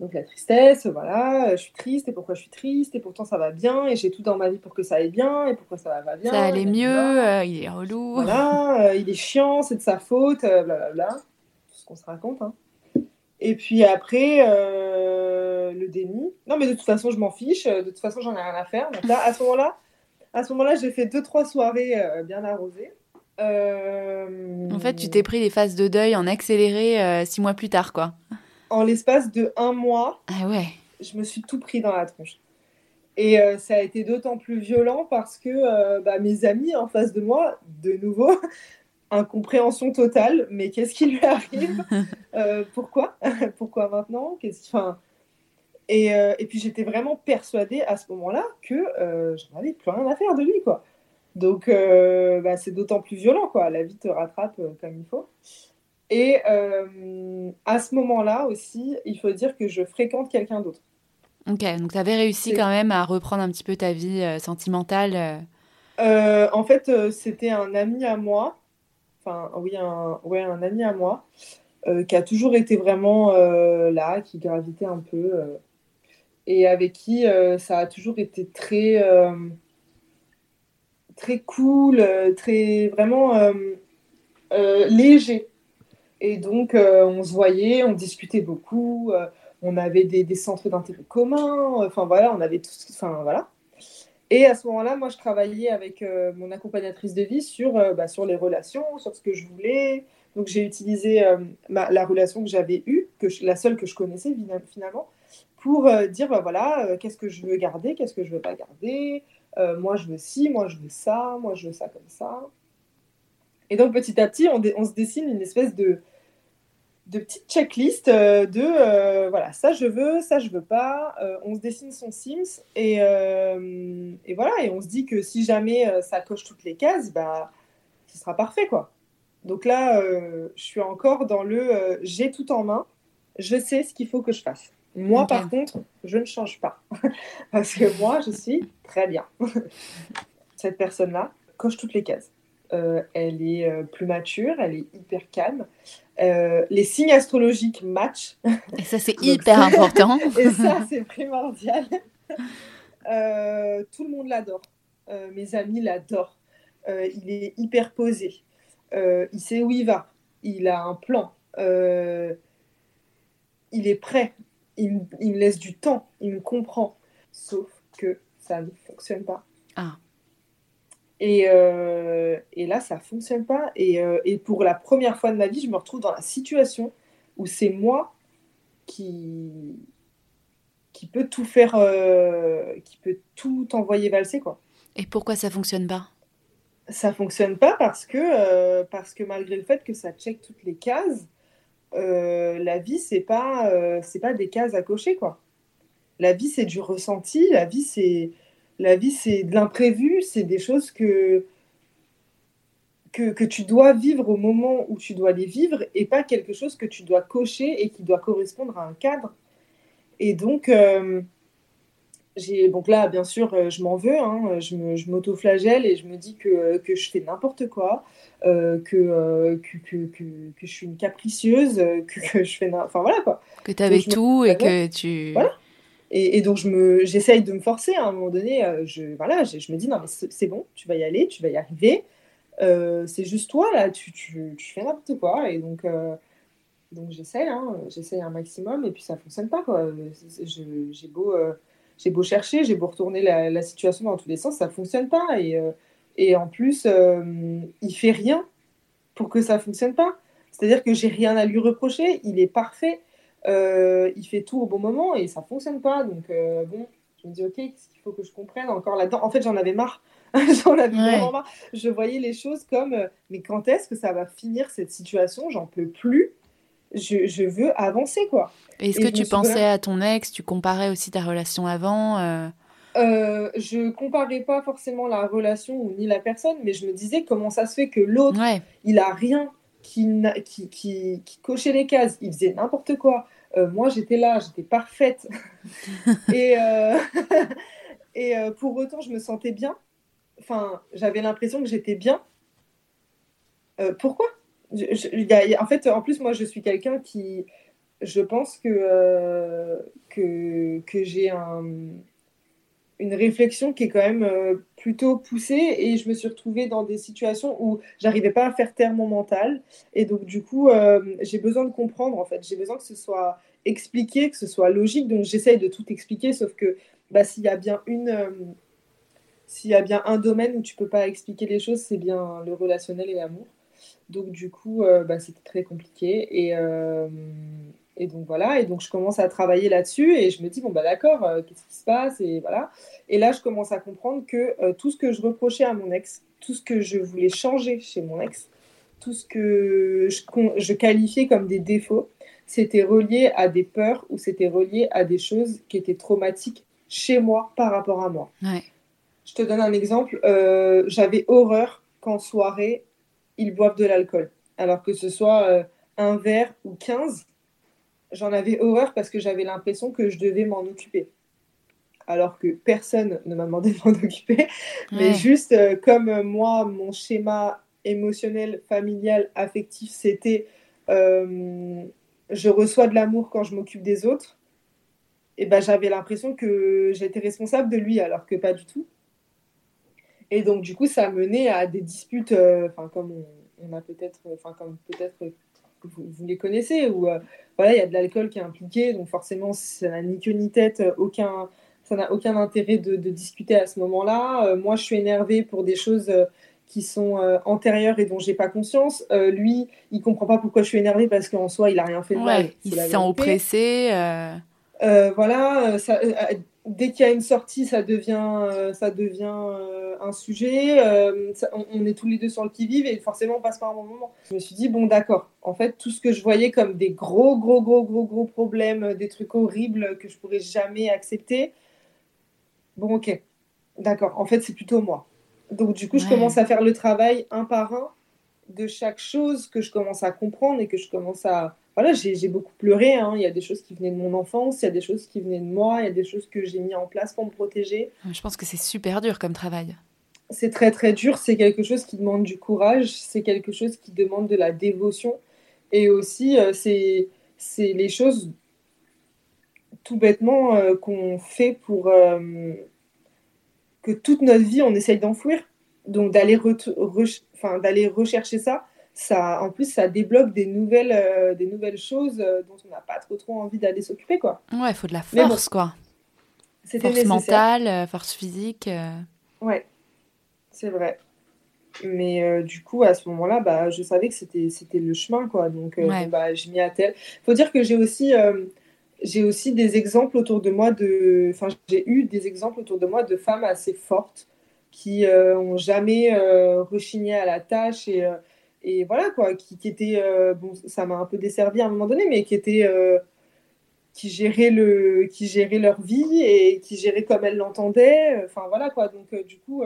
Donc la tristesse, voilà, je suis triste, et pourquoi je suis triste, et pourtant ça va bien, et j'ai tout dans ma vie pour que ça aille bien, et pourquoi ça va bien. Ça allait mieux, il est relou. Voilà, il est chiant, c'est de sa faute, blablabla. Tout ce qu'on se raconte. Hein. Et puis après, euh, le déni. Non, mais de toute façon, je m'en fiche. De toute façon, j'en ai rien à faire. Donc là, à ce moment-là, à ce moment-là, j'ai fait deux trois soirées euh, bien arrosées. Euh, en fait, tu t'es pris les phases de deuil en accéléré six mois plus tard, quoi. En l'espace de un mois. Ah ouais. Je me suis tout pris dans la tronche. Et ça a été d'autant plus violent parce que bah, mes amis en face de moi, de nouveau, incompréhension totale, mais qu'est-ce qui lui arrive? Euh, Pourquoi? Pourquoi maintenant? Enfin, et, euh, et, puis j'étais vraiment persuadée à ce moment-là que euh, j'en avais plus rien à faire de lui, quoi. Donc bah, c'est d'autant plus violent, quoi. La vie te rattrape comme il faut. Et à ce moment-là aussi, il faut dire que je fréquente quelqu'un d'autre. Ok, donc tu avais réussi quand même à reprendre un petit peu ta vie sentimentale. en fait, c'était un ami à moi enfin oui, un, ouais, un ami à moi, euh, qui a toujours été vraiment euh, là, qui gravitait un peu, euh, et avec qui ça a toujours été très, très cool, très vraiment léger. Et donc, on se voyait, on discutait beaucoup, on avait des, centres d'intérêt communs, enfin voilà, on avait tout, enfin voilà. Et à ce moment-là, moi, je travaillais avec euh, mon accompagnatrice de vie sur, euh, bah, sur les relations, sur ce que je voulais. Donc, j'ai utilisé euh, la relation que j'avais eue, que la seule que je connaissais finalement, pour dire, bah, voilà, qu'est-ce que je veux garder, qu'est-ce que je veux pas garder. Moi, je veux ci, moi, je veux ça, moi, je veux ça comme ça. Et donc, petit à petit, on, se dessine une espèce de, de petites checklists euh, de euh, voilà ça je veux ça je veux pas. Euh, on se dessine son Sims et, et, voilà et on se dit que si jamais ça coche toutes les cases bah ce sera parfait quoi. Donc là je suis encore dans le j'ai tout en main je sais ce qu'il faut que je fasse moi par contre je ne change pas parce que moi je suis très bien cette personne là coche toutes les cases elle est plus mature elle est hyper calme euh, les signes astrologiques matchent. Et ça, c'est hyper important. et ça, c'est primordial. Euh, tout le monde l'adore. Euh, mes amis l'adorent. il est hyper posé. il sait où il va. Il a un plan. il est prêt. Il, il, me laisse du temps. Il me comprend. Sauf que ça ne fonctionne pas. Ah. Euh, et, là, ça fonctionne pas. Euh, et, pour la première fois de ma vie, je me retrouve dans la situation où c'est moi qui, qui peut tout faire, euh, qui peut tout envoyer valser. Quoi. Et pourquoi ça fonctionne pas? Ça fonctionne pas parce que, parce que malgré le fait que ça check toutes les cases, la vie, c'est pas, c'est pas des cases à cocher, quoi. La vie, c'est du ressenti, la vie, c'est la vie, c'est de l'imprévu, c'est des choses que, que, tu dois vivre au moment où tu dois les vivre et pas quelque chose que tu dois cocher et qui doit correspondre à un cadre. Et donc, euh, donc là, bien sûr, euh, je m'en veux, hein, je m'auto-flagelle et je me dis que, que je fais n'importe quoi, euh, que, que, que, je suis une capricieuse, que, je fais. Enfin voilà quoi. Que tu avais tout et que tu. Voilà. Et, donc, je me, j'essaye de me forcer à un moment donné. Euh, je, voilà, je, me dis, non, mais c'est bon, tu vas y aller, tu vas y arriver. Euh, c'est juste toi, là, tu, tu, tu fais n'importe quoi. Et donc, euh, donc j'essaye, hein, j'essaye un maximum, et puis ça fonctionne pas, quoi. J'ai beau, j'ai beau chercher, j'ai beau retourner la, la, situation dans tous les sens, ça fonctionne pas. Et, et en plus, il fait rien pour que ça fonctionne pas. C'est-à-dire que j'ai rien à lui reprocher, il est parfait. Euh, il fait tout au bon moment et ça fonctionne pas. Donc, euh, bon, je me dis, ok, qu'est-ce qu'il faut que je comprenne encore là-dedans? En fait, j'en avais marre. j'en avais vraiment marre. Je voyais les choses comme, euh, mais quand est-ce que ça va finir cette situation? J'en peux plus. Je, je, veux avancer, quoi. Est-ce que tu pensais à ton ex Tu comparais aussi ta relation avant euh, je comparais pas forcément la relation ni la personne, mais je me disais comment ça se fait que l'autre, il a rien qui, qui, qui, qui, cochait les cases, il faisait n'importe quoi. Euh, moi, j'étais là, j'étais parfaite. et euh, et euh, pour autant, je me sentais bien. Enfin, j'avais l'impression que j'étais bien. pourquoi? En fait, en plus, moi, je suis quelqu'un qui. Je pense que, que j'ai un une réflexion qui est quand même euh, plutôt poussée et je me suis retrouvée dans des situations où j'arrivais pas à faire taire mon mental et donc du coup euh, j'ai besoin de comprendre en fait j'ai besoin que ce soit expliqué que ce soit logique donc j'essaye de tout expliquer sauf que bah, s'il y a bien une euh, s'il y a bien un domaine où tu peux pas expliquer les choses c'est bien le relationnel et l'amour donc du coup bah, c'était très compliqué et et donc voilà, et donc je commence à travailler là-dessus et je me dis, bon bah d'accord, euh, qu'est-ce qui se passe Et voilà. Et là, je commence à comprendre que euh, tout ce que je reprochais à mon ex, tout ce que je voulais changer chez mon ex, tout ce que je, je qualifiais comme des défauts, c'était relié à des peurs ou c'était relié à des choses qui étaient traumatiques chez moi par rapport à moi. Je te donne un exemple. Euh, j'avais horreur qu'en soirée, ils boivent de l'alcool. Alors que ce soit un verre ou 15, j'en avais horreur parce que j'avais l'impression que je devais m'en occuper. Alors que personne ne m'a demandé de m'en occuper. Mais juste euh, comme euh, moi, mon schéma émotionnel, familial, affectif, c'était euh, je reçois de l'amour quand je m'occupe des autres. Et ben, j'avais l'impression que j'étais responsable de lui, alors que pas du tout. Et donc, du coup, ça a mené à des disputes, enfin, comme on, a peut-être, enfin, comme peut-être vous, les connaissez, où euh, voilà, il y a de l'alcool qui est impliqué, donc forcément, ça n'a ni queue ni tête, euh, aucun, ça n'a aucun intérêt de, discuter à ce moment-là. Euh, moi, je suis énervée pour des choses qui sont antérieures et dont j'ai pas conscience. lui, il comprend pas pourquoi je suis énervée parce qu'en soi, il a rien fait de mal. Il se sent oppressé. voilà, ça, dès qu'il y a une sortie, ça devient, euh, ça devient euh, un sujet. Euh, on, est tous les deux sur le qui-vive et forcément, on passe par un bon moment. Je me suis dit, bon, d'accord. En fait, tout ce que je voyais comme des gros, gros, gros, gros, gros problèmes, des trucs horribles que je pourrais jamais accepter, bon, ok. D'accord. En fait, c'est plutôt moi. Donc, du coup, je commence à faire le travail un par un de chaque chose que je commence à comprendre et que je commence à, voilà, j'ai beaucoup pleuré. Hein. Il y a des choses qui venaient de mon enfance, il y a des choses qui venaient de moi, il y a des choses que j'ai mis en place pour me protéger. Je pense que c'est super dur comme travail. C'est très très dur. C'est quelque chose qui demande du courage. C'est quelque chose qui demande de la dévotion. Et aussi, euh, c'est les choses tout bêtement euh, qu'on fait pour euh, que toute notre vie on essaye d'enfouir. Donc d'aller d'aller rechercher ça ça, en plus, ça débloque des nouvelles, euh, des nouvelles choses euh, dont on n'a pas trop, trop envie d'aller s'occuper, quoi. Ouais, il faut de la force, quoi. Force mentale, euh, force physique. Ouais, c'est vrai. Mais du coup, à ce moment-là, bah, je savais que c'était, c'était le chemin, quoi. Donc, ouais. bah, je m'y attelle. Il faut dire que j'ai aussi, j'ai aussi des exemples autour de moi de... Enfin, j'ai eu des exemples autour de moi de femmes assez fortes qui ont jamais rechigné à la tâche et, et voilà quoi, qui, qui étaient, bon, ça m'a un peu desservi à un moment donné, mais qui étaient qui géraient le qui géraient leur vie et qui géraient comme elles l'entendaient enfin voilà quoi. Donc du coup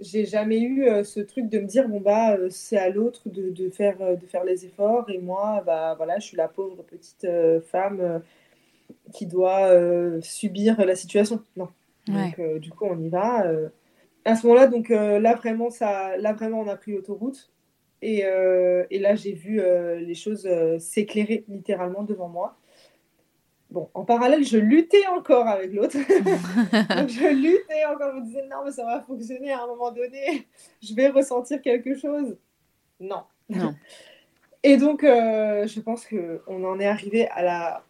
j'ai jamais eu euh, ce truc de me dire bon bah euh, c'est à l'autre de, de, faire euh, de faire les efforts et moi bah voilà je suis la pauvre petite femme qui doit subir la situation. Non. Donc du coup on y va à ce moment-là donc là vraiment ça là vraiment on a pris l'autoroute et, et, là j'ai vu les choses s'éclairer littéralement devant moi Bon, en parallèle, je luttais encore avec l'autre. je luttais encore, je me disais non, mais ça va fonctionner à un moment donné. Je vais ressentir quelque chose. Non. Non. Et donc, euh, je pense qu'on en est arrivé à la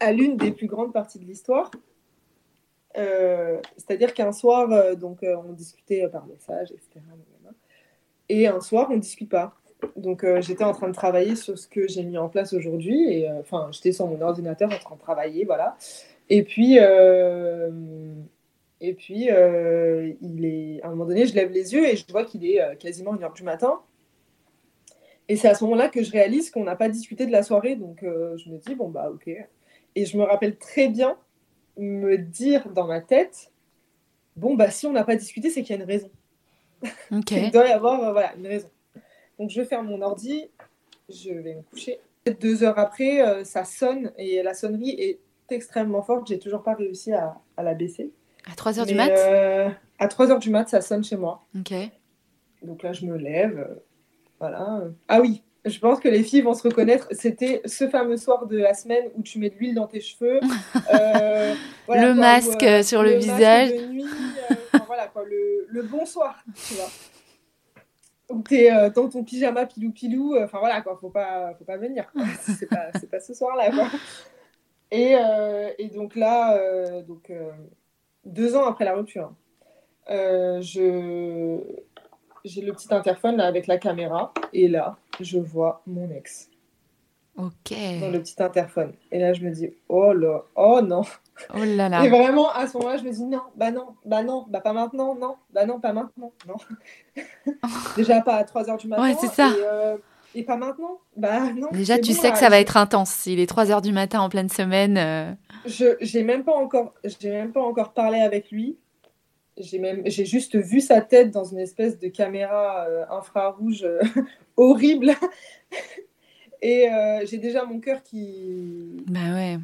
à l'une des plus grandes parties de l'histoire. Euh, c'est-à-dire qu'un soir, euh, donc, on discutait par message, etc. Et un soir, on ne discute pas. Donc euh, j'étais en train de travailler sur ce que j'ai mis en place aujourd'hui. Euh, enfin, j'étais sur mon ordinateur en train de travailler, voilà. Et puis, euh, et puis il est, à un moment donné, je lève les yeux et je vois qu'il est quasiment une heure du matin. Et c'est à ce moment-là que je réalise qu'on n'a pas discuté de la soirée. Donc je me dis, bon, bah ok. Et je me rappelle très bien me dire dans ma tête, bon, bah si on n'a pas discuté, c'est qu'il y a une raison. Il doit y avoir voilà, une raison. Donc je vais faire mon ordi, je vais me coucher. Deux heures après, euh, ça sonne et la sonnerie est extrêmement forte. J'ai toujours pas réussi à, la baisser. À 3 heures du mat? euh, À 3 heures du mat, ça sonne chez moi. Ok. Donc là, je me lève. Euh, voilà. Ah oui, je pense que les filles vont se reconnaître. C'était ce fameux soir de la semaine où tu mets de l'huile dans tes cheveux. le masque sur le, visage. voilà, quoi, le, le bonsoir, tu vois où tu es euh, dans ton pyjama pilou-pilou. Euh, enfin voilà, quoi, faut pas, faut pas venir. C'est pas, pas ce soir-là. Et, euh, et, donc là, donc, deux ans après la rupture, je j'ai le petit interphone là, avec la caméra. Et là, je vois mon ex. Ok. Dans le petit interphone. Et là, je me dis, oh là, oh non. Oh là là. Et vraiment, à ce moment-là, je me dis, non, bah non, bah non, bah pas maintenant, non, bah non, pas maintenant, non. Déjà pas à 3 h du matin. Ouais, c'est ça. Euh, et, pas maintenant, bah non. Déjà, tu sais que ça va être intense. Il est 3 h du matin en pleine semaine. Euh. Je j'ai même pas encore, j'ai même pas encore parlé avec lui. J'ai même, j'ai juste vu sa tête dans une espèce de caméra euh, infrarouge horrible. Et euh, j'ai déjà mon cœur qui. Bah ouais.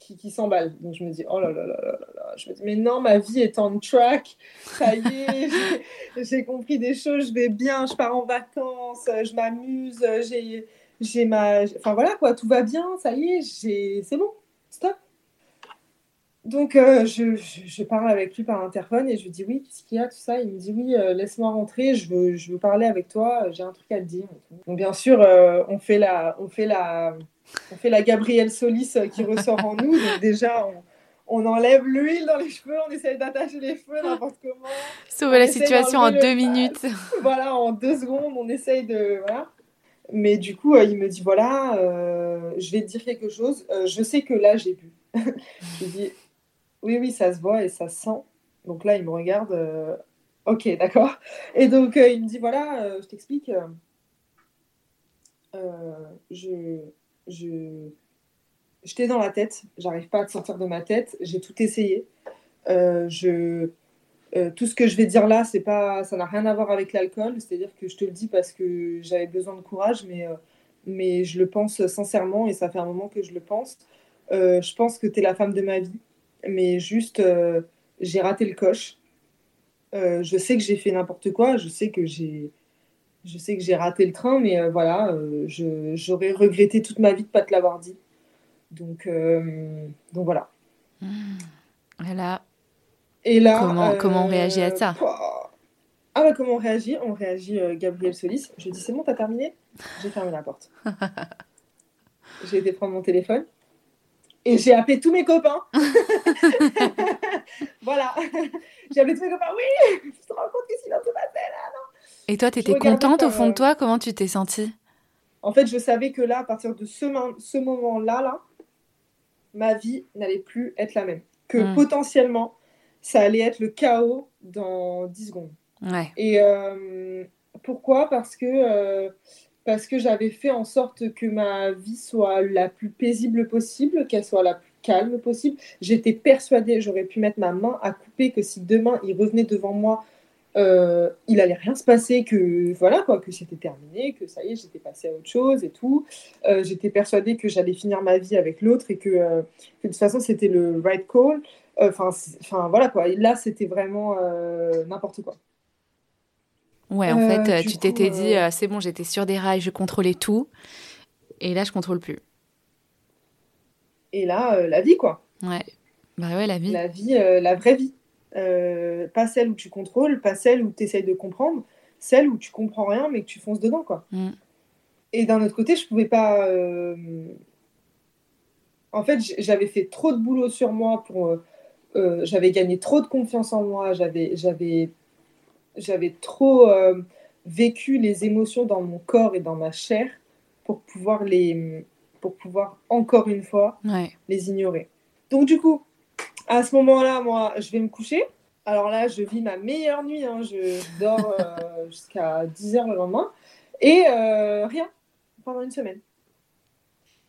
Qui, qui s'emballe. Donc je me dis, oh là là là là là. Je me dis, mais non, ma vie est en track. Ça y est, j'ai compris des choses, je vais bien, je pars en vacances, je m'amuse, j'ai, j'ai ma. Enfin voilà quoi, tout va bien, ça y est, j'ai... c'est bon. Donc, euh, je, je, parle avec lui par interphone et je lui dis oui, qu'est-ce qu'il y a, tout ça? Il me dit oui, euh, laisse-moi rentrer, je veux, je veux parler avec toi, j'ai un truc à te dire. Donc, bien sûr, euh, on, fait la, on, fait la, on fait la Gabrielle Solis qui ressort en nous. Donc, déjà, on, on enlève l'huile dans les cheveux, on essaie d'attacher les cheveux n'importe comment. Sauver la situation en deux minutes. voilà, en deux secondes, on essaye de. Voilà. Mais du coup, il me dit voilà, je vais te dire quelque chose. je sais que là, j'ai bu. je lui dis oui, oui, ça se voit et ça se sent. Donc là, il me regarde. Euh, ok, d'accord. Et donc, euh, il me dit voilà, euh, je t'explique. je. je J'étais dans la tête, j'arrive pas à te sortir de ma tête, j'ai tout essayé. je, tout ce que je vais dire là, c'est pas, ça n'a rien à voir avec l'alcool, c'est-à-dire que je te le dis parce que j'avais besoin de courage, mais, mais je le pense sincèrement et ça fait un moment que je le pense. je pense que tu es la femme de ma vie mais juste, euh, j'ai raté le coche. Euh, je sais que j'ai fait n'importe quoi, je sais que j'ai, je sais que j'ai raté le train, mais euh, voilà, j'aurais regretté toute ma vie de ne pas te l'avoir dit. Donc, donc voilà. Voilà. Et là, comment, comment on réagit à ça? Ah bah comment on réagit? On réagit Gabriel Solis. Je dis c'est bon, t'as terminé? J'ai fermé la porte. j'ai été prendre mon téléphone. Et j'ai appelé tous mes copains. voilà. j'ai appelé tous mes copains. Oui, tu te rends compte que sinon se passait là, non Et toi, tu étais contente au fond de toi? Comment tu t'es sentie? En fait, je savais que là, à partir de ce, ce moment-là, là, ma vie n'allait plus être la même. Que hmm. potentiellement, ça allait être le chaos dans 10 secondes. Ouais. Et euh, pourquoi? Parce que, euh, parce que j'avais fait en sorte que ma vie soit la plus paisible possible, qu'elle soit la plus calme possible. J'étais persuadée, j'aurais pu mettre ma main à couper, que si demain il revenait devant moi, euh, il allait rien se passer, que voilà quoi, que c'était terminé, que ça y est, j'étais passée à autre chose et tout. Euh, j'étais persuadée que j'allais finir ma vie avec l'autre et que, euh, de toute façon c'était le right call. Enfin, enfin voilà quoi. Et là, c'était vraiment n'importe quoi. Ouais, en Euh, fait, du tu t'étais dit, euh, euh, c'est bon, j'étais sur des rails, je contrôlais tout. Et là, je contrôle plus. Et là, euh, la vie quoi. Ouais. Bah ouais, la vie. La vie, euh, la vraie vie. Euh, pas celle où tu contrôles, pas celle où tu essayes de comprendre, celle où tu comprends rien mais que tu fonces dedans quoi. Mm. Et d'un autre côté, je pouvais pas. euh, En fait, j'avais fait trop de boulot sur moi pour. euh, euh, j'avais gagné trop de confiance en moi. J'avais, j'avais, trop euh, vécu les émotions dans mon corps et dans ma chair pour pouvoir les, pour pouvoir encore une fois Ouais. les ignorer. Donc du coup, à ce moment-là, moi, je vais me coucher. Alors là, je vis ma meilleure nuit. hein. Je dors euh, jusqu'à 10h le lendemain. Et euh, rien pendant une semaine.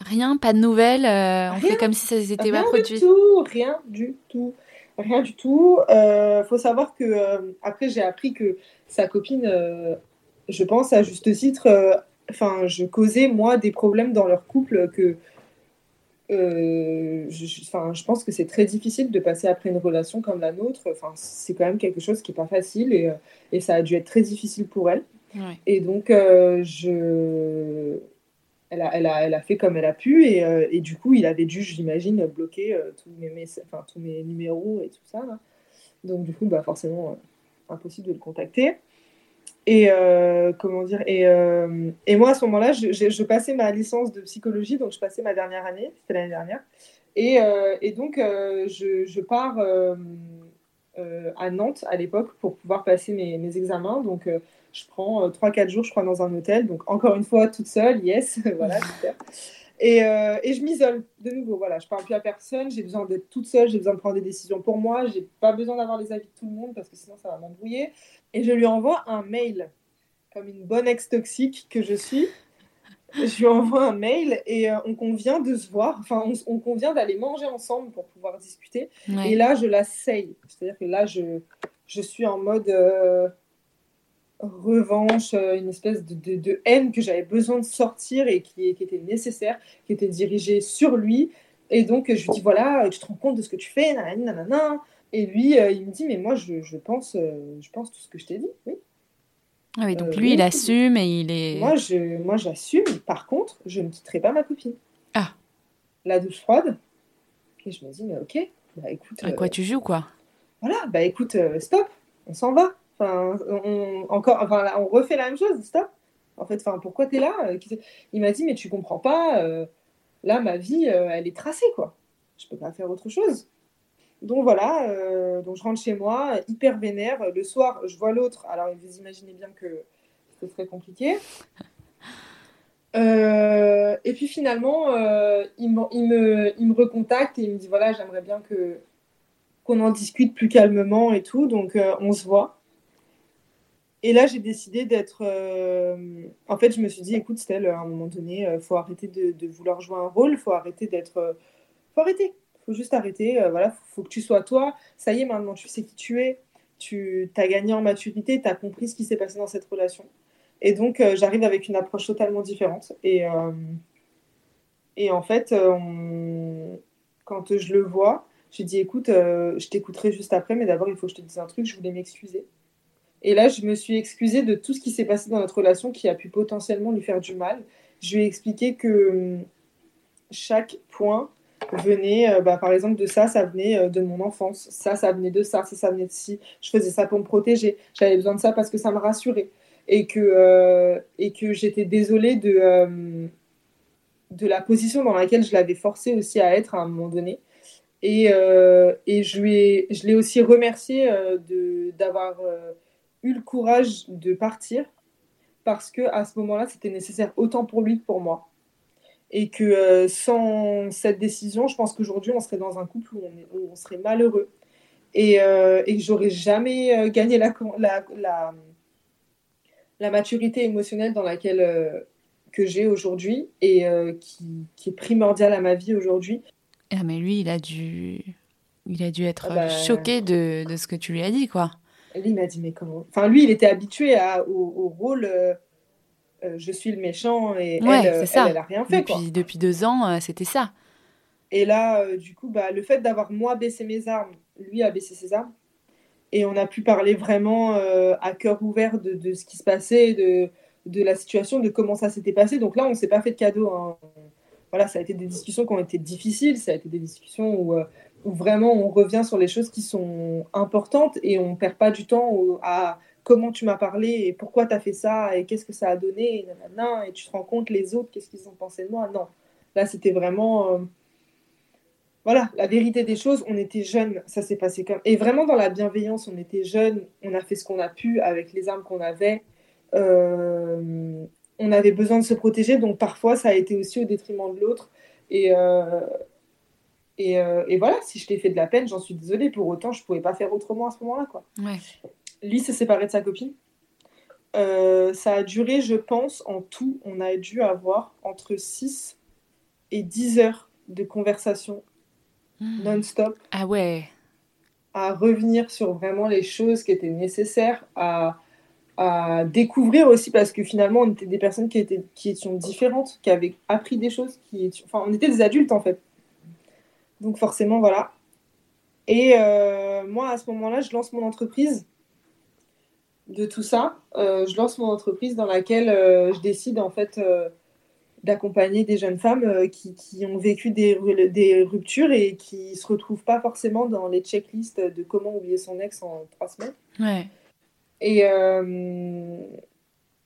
Rien, pas de nouvelles. euh, on Rien. fait comme si ça s'était pas Rien produit. du tout, rien du tout. Rien du tout. Euh, faut savoir que euh, après j'ai appris que sa copine, euh, je pense à juste titre, enfin je causais moi des problèmes dans leur couple que euh, je, je- enfin, je pense que c'est très difficile de passer après une relation comme la nôtre. Enfin, c'est quand même quelque chose qui est pas facile et, et ça a dû être très difficile pour elle. Ouais. Et donc, euh, je... elle, a, fait comme elle a pu. Et, euh, du coup, il avait dû, j'imagine, bloquer euh, tous, mes, numéros et tout ça. là. Donc, du coup, bah, forcément, euh, impossible de le contacter. Et comment dire et, moi, à ce moment-là, je, je- passais ma licence de psychologie. Donc, je passais ma dernière année. C'était l'année dernière. Et, donc, je, pars à Nantes à l'époque pour pouvoir passer mes, mes examens. Donc, je prends euh, 3-4 jours, je crois, dans un hôtel. Donc, encore une fois, toute seule, yes, voilà, super. Et, euh, et je m'isole de nouveau. Voilà, je parle plus à personne. J'ai besoin d'être toute seule. J'ai besoin de prendre des décisions pour moi. J'ai pas besoin d'avoir les avis de tout le monde parce que sinon, ça va m'embrouiller. Et je lui envoie un mail, comme une bonne ex toxique que je suis. Je lui envoie un mail et euh, on convient de se voir. Enfin, on, on convient d'aller manger ensemble pour pouvoir discuter. Ouais. Et là, je la saye. C'est-à-dire que là, je, je suis en mode euh, revanche, euh, une espèce de, de- de haine que j'avais besoin de sortir et qui, qui était nécessaire, qui était dirigée sur lui. Et donc, je lui dis, voilà, tu te rends compte de ce que tu fais, nanana. Et lui, euh, il me dit, mais moi, je, je pense, euh, je pense tout ce que je t'ai dit. Oui. Ah oui, donc Euh, lui, il assume et il est. Moi, je, moi, j'assume. Par contre, je ne quitterai pas ma copine. Ah. La douche froide. Et je me dis, mais ok, bah écoute. À quoi tu joues, quoi? voilà, bah écoute, stop, on s'en va. Enfin, on, encore, enfin, là, on refait la même chose, stop. En fait, enfin, pourquoi t'es là Euh, Il m'a dit, mais tu comprends pas, euh, là, ma vie, euh, elle est tracée, quoi. Je peux pas faire autre chose. Donc voilà, donc je rentre chez moi, hyper vénère. Le soir, je vois l'autre. Alors, vous imaginez bien que c'est très compliqué. Et puis finalement, il, me, il, me, il me recontacte et il me dit voilà, j'aimerais bien que qu'on en discute plus calmement et tout. Donc, on se voit. Et là, j'ai décidé d'être. euh, En fait, je me suis dit, écoute, Stella, à un moment donné, il faut arrêter de, vouloir jouer un rôle, faut arrêter d'être. euh, faut arrêter. faut juste arrêter. euh, voilà, faut, faut que tu sois toi. Ça y est, maintenant, tu sais qui tu es. Tu as gagné en maturité, tu as compris ce qui s'est passé dans cette relation. Et donc, euh, j'arrive avec une approche totalement différente. Et, euh, et en fait, euh, quand je le vois, j'ai dit, écoute, euh, je t'écouterai juste après, mais d'abord, il faut que je te dise un truc, je voulais m'excuser. Et là, je me suis excusée de tout ce qui s'est passé dans notre relation qui a pu potentiellement lui faire du mal. Je lui ai expliqué que hum, chaque point venait, euh, bah, par exemple, de ça, ça venait euh, de mon enfance. Ça, ça venait de ça, ça, ça venait de ci. Je faisais ça pour me protéger. J'avais besoin de ça parce que ça me rassurait. Et que, euh, et que j'étais désolée de, de la position dans laquelle je l'avais forcé aussi à être à un moment donné. Et, et je, lui ai- je l'ai aussi remercié d'avoir eu le courage de partir parce que à ce moment-là, c'était nécessaire autant pour lui que pour moi. Et que euh, sans cette décision, je pense qu'aujourd'hui, on serait dans un couple où on, est- où on serait malheureux. et, euh, et que j'aurais jamais euh, gagné la, la, la, la, maturité émotionnelle dans laquelle euh, que j'ai aujourd'hui et qui, qui, est primordiale à ma vie aujourd'hui. Ah mais lui, il a dû, il a dû être ah bah, choqué de, de, ce que tu lui as dit, quoi. Lui, il m'a dit, mais comment? Enfin, lui, il était habitué à, au, rôle je suis le méchant et elle, elle, elle, a rien fait. Depuis, quoi. depuis deux ans, c'était ça. Et là, du coup, bah, le fait d'avoir moi baissé mes armes lui a baissé ses armes. Et on a pu parler vraiment euh, à cœur ouvert de, de, ce qui se passait, de, de la situation, de comment ça s'était passé. Donc là, on ne s'est pas fait de cadeau. Hein. Voilà, ça a été des discussions qui ont été difficiles, ça a été des discussions où, euh, où vraiment on revient sur les choses qui sont importantes et on ne perd pas du temps à comment tu m'as parlé et pourquoi tu as fait ça et qu'est-ce que ça a donné et, et tu te rends compte les autres, qu'est-ce qu'ils ont pensé de moi. Non, là, c'était vraiment... Euh, voilà, la vérité des choses, on était jeunes, ça s'est passé comme. Et vraiment dans la bienveillance, on était jeunes, on a fait ce qu'on a pu avec les armes qu'on avait. Euh, on avait besoin de se protéger, donc parfois ça a été aussi au détriment de l'autre. Et, euh, euh, et, voilà, si je t'ai fait de la peine, j'en suis désolée. Pour autant, je pouvais pas faire autrement à ce moment-là. Quoi. Lui s'est séparé de sa copine. ça a duré, je pense, en tout, on a dû avoir entre 6 et 10 heures de conversation Hmm. non-stop. Ah ouais. À revenir sur vraiment les choses qui étaient nécessaires, à, à découvrir aussi, parce que finalement, on était des personnes qui, étaient, qui étions différentes, qui avaient appris des choses, qui enfin, on était des adultes en fait. Donc forcément, voilà. Et euh, moi, à ce moment-là, je lance mon entreprise de tout ça. Euh, je lance mon entreprise dans laquelle euh, je décide en fait d'accompagner des jeunes femmes qui, qui, ont vécu des, des, ruptures et qui se retrouvent pas forcément dans les checklists de comment oublier son ex en trois semaines. Ouais. Et, euh,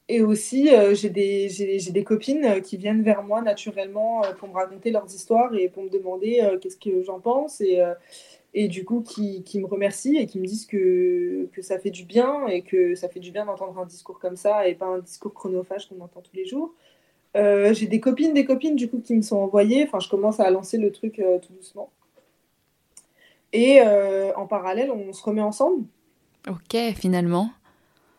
et aussi, euh, j'ai des, des, copines qui viennent vers moi naturellement pour me raconter leurs histoires et pour me demander qu'est-ce que j'en pense. Et, et du coup, qui, qui, me remercient et qui me disent que, que ça fait du bien et que ça fait du bien d'entendre un discours comme ça et pas un discours chronophage qu'on entend tous les jours. Euh, j'ai des copines, des copines du coup qui me sont envoyées. Enfin, je commence à lancer le truc euh, tout doucement. Et euh, en parallèle, on se remet ensemble. Ok, finalement.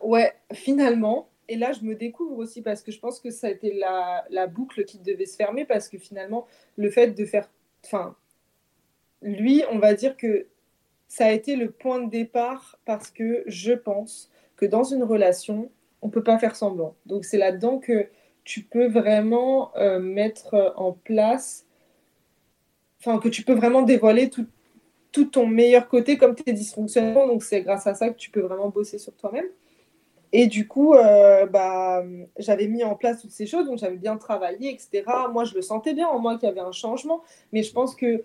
Ouais, finalement. Et là, je me découvre aussi parce que je pense que ça a été la, boucle qui devait se fermer parce que finalement, le fait de faire. Enfin, lui, on va dire que ça a été le point de départ parce que je pense que dans une relation, on ne peut pas faire semblant. Donc, c'est là-dedans que tu peux vraiment euh, mettre en place, enfin, que tu peux vraiment dévoiler tout ton meilleur côté comme tes dysfonctionnements. Donc, c'est grâce à ça que tu peux vraiment bosser sur toi-même. Et du coup, euh, bah, j'avais mis en place toutes ces choses, donc j'avais bien travaillé, etc. Moi, je le sentais bien en moi qu'il y avait un changement, mais je pense que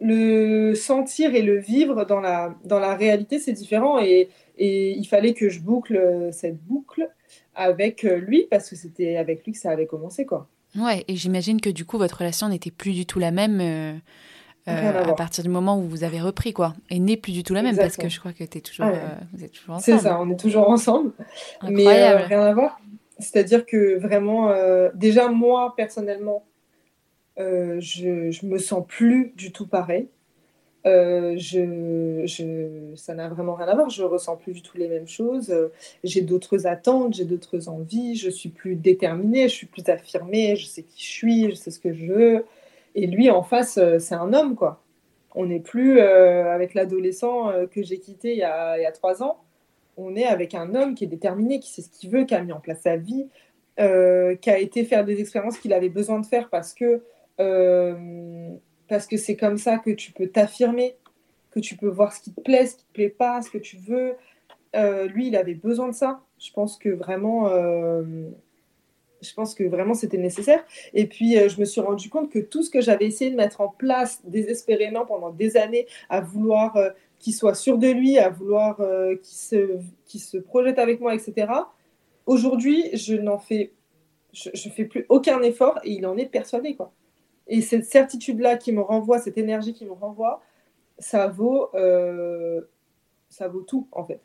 le sentir et le vivre dans la, dans la réalité, c'est différent. Et, il fallait que je boucle cette boucle avec euh, lui parce que c'était avec lui que ça avait commencé quoi. Ouais, et j'imagine que du coup votre relation n'était plus du tout la même euh, euh, à, partir du moment où vous avez repris quoi, et n'est plus du tout la même parce que je crois que es toujours, ah vous êtes toujours ensemble. C'est ça, on est toujours ensemble, mais rien à voir. C'est-à-dire que vraiment, déjà moi personnellement, je, je me sens plus du tout pareil. Euh, je, je, ça n'a vraiment rien à voir. Je ressens plus du tout les mêmes choses. Euh, j'ai d'autres attentes, j'ai d'autres envies. Je suis plus déterminée, je suis plus affirmée. Je sais qui je suis, je sais ce que je veux. Et lui, en face, euh, c'est un homme, quoi. On n'est plus avec l'adolescent que j'ai quitté il y, a, trois ans. On est avec un homme qui est déterminé, qui sait ce qu'il veut, qui a mis en place sa vie, qui a été faire des expériences qu'il avait besoin de faire parce que parce que c'est comme ça que tu peux t'affirmer, que tu peux voir ce qui te plaît, ce qui te plaît pas, ce que tu veux. Euh, lui, il avait besoin de ça. Je pense que vraiment, euh, je pense que vraiment c'était nécessaire. Et puis, euh, je me suis rendu compte que tout ce que j'avais essayé de mettre en place désespérément pendant des années, à vouloir qu'il soit sûr de lui, à vouloir qu'il se, se projette avec moi, etc. Aujourd'hui, je n'en fais, je, je fais plus aucun effort et il en est persuadé, quoi. Et cette certitude-là qui me renvoie, cette énergie qui me renvoie, ça vaut, euh, ça vaut tout, en fait.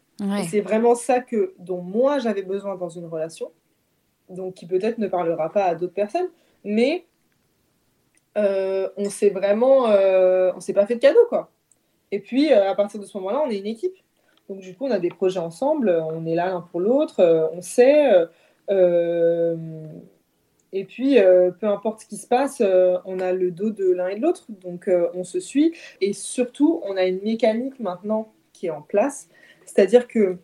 c'est vraiment ça que, dont moi, j'avais besoin dans une relation, donc qui peut-être ne parlera pas à d'autres personnes, mais euh, on s'est vraiment, euh, on s'est pas fait de cadeau, quoi. Et puis, à partir de ce moment-là, on est une équipe. Donc, du coup, on a des projets ensemble, on est là l'un pour l'autre, on sait. et puis, peu importe ce qui se passe, on a le dos de l'un et de l'autre, donc on se suit. Et surtout, on a une mécanique maintenant qui est en place, c'est-à-dire que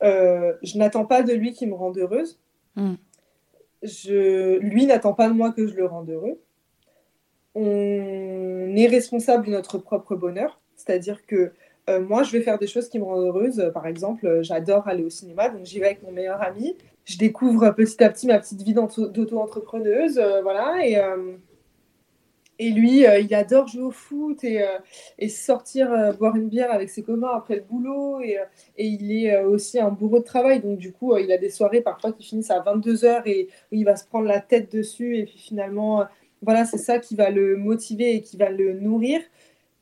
je n'attends pas de lui qui me rende heureuse. Mm. Je, lui n'attend pas de moi que je le rende heureux. On est responsable de notre propre bonheur, c'est-à-dire que euh, moi, je vais faire des choses qui me rendent heureuse. Par exemple, euh, j'adore aller au cinéma, donc j'y vais avec mon meilleur ami. Je découvre petit à petit ma petite vie d'auto-entrepreneuse, euh, voilà. Et, et lui, il adore jouer au foot et, et sortir boire une bière avec ses copains après le boulot. Et, et il est aussi un bourreau de travail, donc du coup, il a des soirées parfois qui finissent à 22h et il va se prendre la tête dessus. Et puis finalement, voilà, c'est ça qui va le motiver et qui va le nourrir.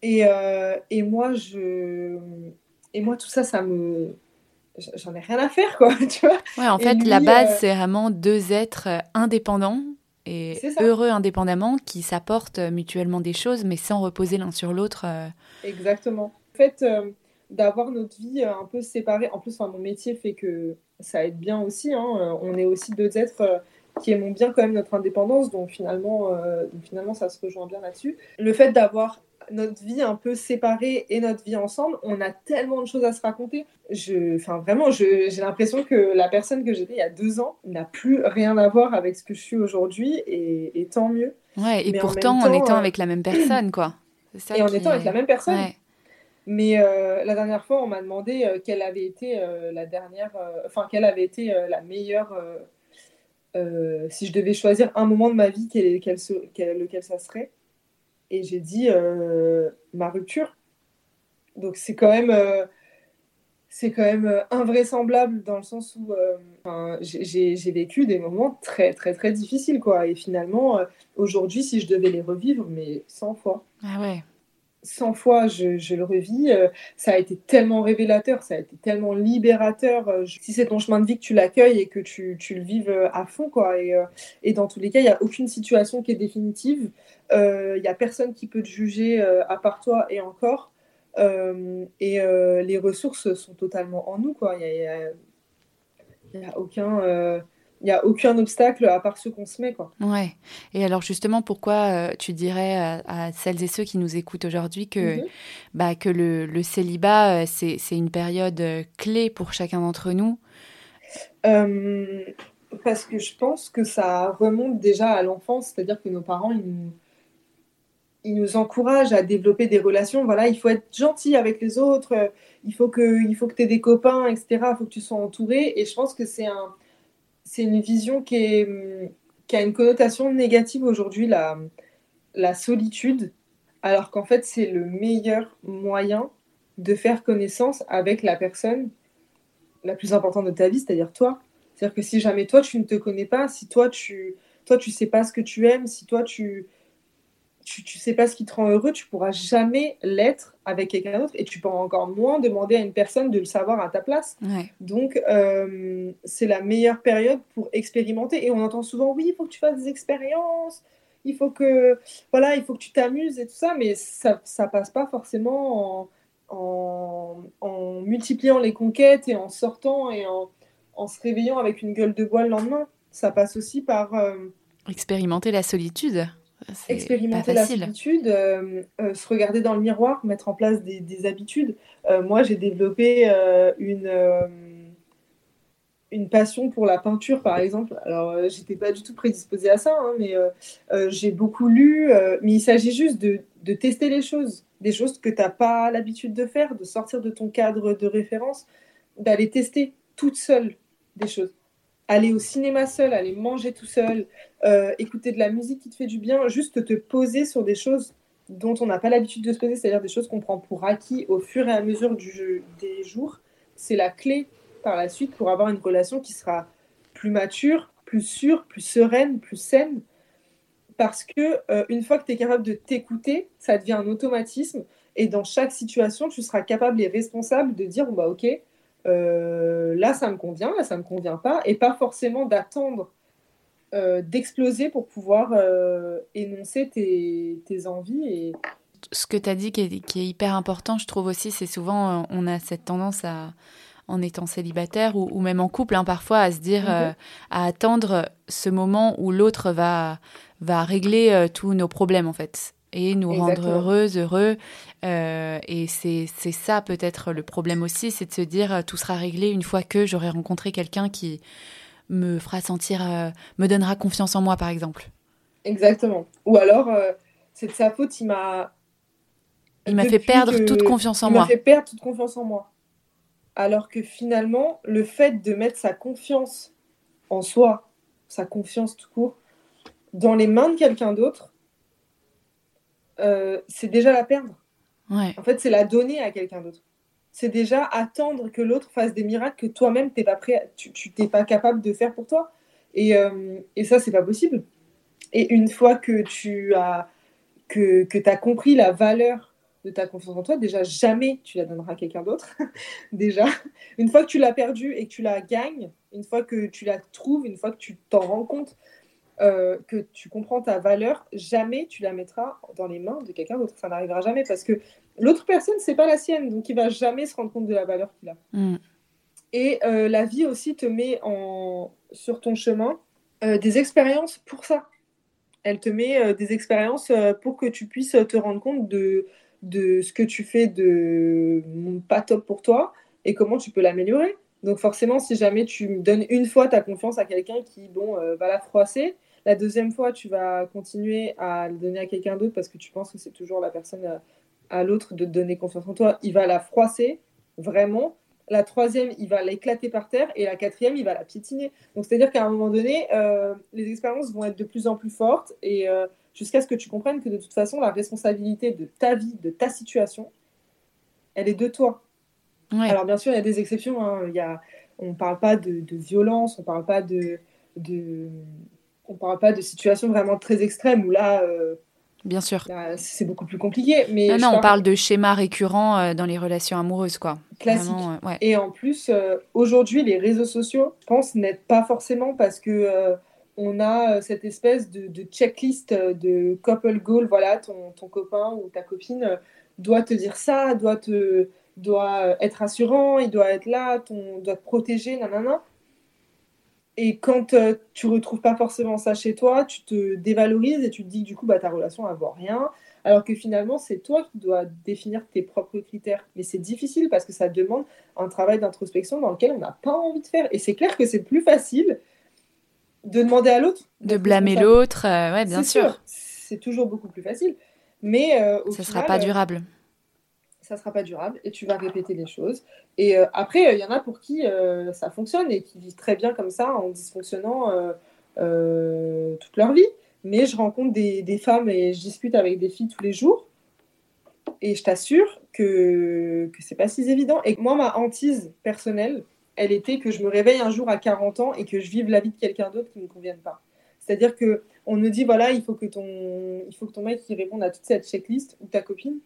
Et, euh, et, moi, je... et moi, tout ça, ça me. J'en ai rien à faire, quoi, tu vois. Ouais, en fait, la base, euh, c'est vraiment deux êtres euh, indépendants et heureux indépendamment qui s'apportent mutuellement des choses, mais sans reposer l'un sur l'autre. Exactement. En fait, d'avoir notre vie un peu séparée, en plus, enfin, mon métier fait que ça aide bien aussi. Hein. On est aussi deux êtres qui aimons bien quand même notre indépendance, donc finalement, donc finalement ça se rejoint bien là-dessus. Le fait d'avoir notre vie un peu séparée et notre vie ensemble, on a tellement de choses à se raconter. Je, enfin, vraiment, j'ai l'impression que la personne que j'étais il y a deux ans n'a plus rien à voir avec ce que je suis aujourd'hui, et, tant mieux. Ouais, et pourtant, en, étant euh, avec la même personne, quoi. et en étant avec la même personne. Mais euh, la dernière fois, on m'a demandé euh, quelle avait été la dernière, enfin, quelle avait été la meilleure. Si je devais choisir un moment de ma vie, quel, quel, lequel ça serait et j'ai dit euh, ma rupture. Donc c'est quand même, euh, c'est quand même euh, invraisemblable dans le sens où j'ai vécu des moments très très très difficiles quoi. Et finalement, aujourd'hui, si je devais les revivre, mais 100 fois. Ah ouais. 100 fois, je, le revis. ça a été tellement révélateur, ça a été tellement libérateur. si c'est ton chemin de vie que tu l'accueilles et que tu, le vives à fond, quoi. Et, et dans tous les cas, il n'y a aucune situation qui est définitive. Il euh, n'y a personne qui peut te juger euh, à part toi et encore. Euh, et les ressources sont totalement en nous. Il n'y a, aucun il n'y a aucun obstacle à part ceux qu'on se met. Quoi. Ouais. Et alors justement, pourquoi tu dirais à, celles et ceux qui nous écoutent aujourd'hui que, mhm. bah, que le, le célibat, c'est, une période clé pour chacun d'entre nous? Parce que je pense que ça remonte déjà à l'enfance, c'est-à-dire que nos parents, ils nous, il nous encourage à développer des relations. Voilà, il faut être gentil avec les autres, il faut que, il faut que tu aies des copains, etc. Il faut que tu sois entouré. Et je pense que c'est un, c'est une vision qui, a une connotation négative aujourd'hui, la, la solitude, alors qu'en fait, c'est le meilleur moyen de faire connaissance avec la personne la plus importante de ta vie, c'est-à-dire toi. C'est-à-dire que si jamais toi, tu ne te connais pas, si toi, tu toi, tu sais pas ce que tu aimes, si toi, tu tu, tu sais pas ce qui te rend heureux, tu pourras jamais l'être avec quelqu'un d'autre et tu peux encore moins demander à une personne de le savoir à ta place. Donc, euh, c'est la meilleure période pour expérimenter. Et on entend souvent, oui, il faut que tu fasses des expériences, il faut que, voilà, il faut que tu t'amuses et tout ça, mais ça, ça passe pas forcément en, en, multipliant les conquêtes et en sortant et en, en, se réveillant avec une gueule de bois le lendemain. Ça passe aussi par... Euh, expérimenter la solitude expérimenter la solitude, euh, euh, se regarder dans le miroir, mettre en place des, habitudes. Euh, moi, j'ai développé une, une passion pour la peinture, par exemple. Alors, j'étais pas du tout prédisposée à ça, hein, mais j'ai beaucoup lu. mais il s'agit juste de, de, tester les choses, des choses que tu n'as pas l'habitude de faire, de sortir de ton cadre de référence, d'aller tester toute seule des choses aller au cinéma seul, aller manger tout seul, euh, écouter de la musique qui te fait du bien, juste te poser sur des choses dont on n'a pas l'habitude de se poser, c'est-à-dire des choses qu'on prend pour acquis au fur et à mesure du jeu, des jours, c'est la clé par la suite pour avoir une relation qui sera plus mature, plus sûre, plus sereine, plus saine. Parce que euh, une fois que tu es capable de t'écouter, ça devient un automatisme. Et dans chaque situation, tu seras capable et responsable de dire bah, Ok, euh, là ça me convient, là ça me convient pas, et pas forcément d'attendre euh, d'exploser pour pouvoir euh, énoncer tes, tes, envies et Ce que tu as dit qui est, hyper important, je trouve aussi, c'est souvent, on a cette tendance à, en étant célibataire ou, même en couple, hein, parfois, à se dire, mhm. à attendre ce moment où l'autre va, va régler tous nos problèmes, en fait et nous rendre heureuses, heureux. Euh, et c'est ça peut-être le problème aussi, c'est de se dire euh, tout sera réglé une fois que j'aurai rencontré quelqu'un qui me fera sentir, euh, me donnera confiance en moi, par exemple. Exactement. Ou alors, c'est de sa faute, il m'a. Il m'a fait perdre toute confiance en moi. Il m'a fait perdre toute confiance en moi. Alors que finalement, le fait de mettre sa confiance en soi, sa confiance tout court, dans les mains de quelqu'un d'autre, euh, c'est déjà la perdre. En fait, c'est la donner à quelqu'un d'autre. C'est déjà attendre que l'autre fasse des miracles que toi-même t'es pas prêt, tu t'es pas capable de faire pour toi. Et, euh, et ça, c'est pas possible. Et une fois que tu as que, que as compris la valeur de ta confiance en toi, déjà jamais tu la donneras à quelqu'un d'autre. déjà, une fois que tu l'as perdue et que tu la gagnes, une fois que tu la trouves, une fois que tu t'en rends compte, euh, que tu comprends ta valeur, jamais tu la mettras dans les mains de quelqu'un d'autre. Ça n'arrivera jamais parce que l'autre personne, c'est pas la sienne, donc il va jamais se rendre compte de la valeur qu'il a. Mm. Et euh, la vie aussi te met en, sur ton chemin euh, des expériences pour ça. Elle te met des expériences pour que tu puisses te rendre compte de, de ce que tu fais de pas top pour toi et comment tu peux l'améliorer. Donc forcément, si jamais tu donnes une fois ta confiance à quelqu'un qui bon, va la froisser, la deuxième fois, tu vas continuer à le donner à quelqu'un d'autre parce que tu penses que c'est toujours la personne euh, à, l'autre de te donner confiance en toi. Il va la froisser, vraiment. La troisième, il va l'éclater par terre. Et la quatrième, il va la piétiner. Donc, c'est-à-dire qu'à un moment donné, euh, les expériences vont être de plus en plus fortes. Et euh, jusqu'à ce que tu comprennes que de toute façon, la responsabilité de ta vie, de ta situation, elle est de toi. Alors, bien sûr, il y a des exceptions. Hein. Il y a, on ne parle pas de, violence, on ne parle pas de, de on ne parle pas de situations vraiment très extrêmes où là. Euh, Bien sûr. c'est beaucoup plus compliqué. Mais non, on parle de schémas récurrents euh, dans les relations amoureuses, quoi. Classique. Euh, Et en plus, aujourd'hui, les réseaux sociaux, je pense, n'aident pas forcément parce que on a cette espèce de, checklist de couple goal. Voilà, ton, ton, copain ou ta copine doit te dire ça, doit te doit être assurant, il doit être là, ton, doit te protéger, nanana. Et quand euh, tu retrouves pas forcément ça chez toi, tu te dévalorises et tu te dis que du coup, bah, ta relation, elle vaut rien. Alors que finalement, c'est toi qui dois définir tes propres critères. Mais c'est difficile parce que ça demande un travail d'introspection dans lequel on n'a pas envie de faire. Et c'est clair que c'est plus facile de demander à l'autre. De blâmer l'autre, euh, ouais, bien sûr. C'est toujours beaucoup plus facile. Mais euh, ça ne sera pas durable ça sera pas durable et tu vas répéter les choses. Et euh, après, il y en a pour qui euh, ça fonctionne et qui vivent très bien comme ça en dysfonctionnant euh, toute leur vie. Mais je rencontre des, femmes et je discute avec des filles tous les jours. Et je t'assure que, que c'est pas si évident. Et moi, ma hantise personnelle, elle était que je me réveille un jour à 40 ans et que je vive la vie de quelqu'un d'autre qui ne me convienne pas. C'est-à-dire que on me dit voilà, il faut que ton, il faut que ton mec qui réponde à toute cette checklist ou ta copine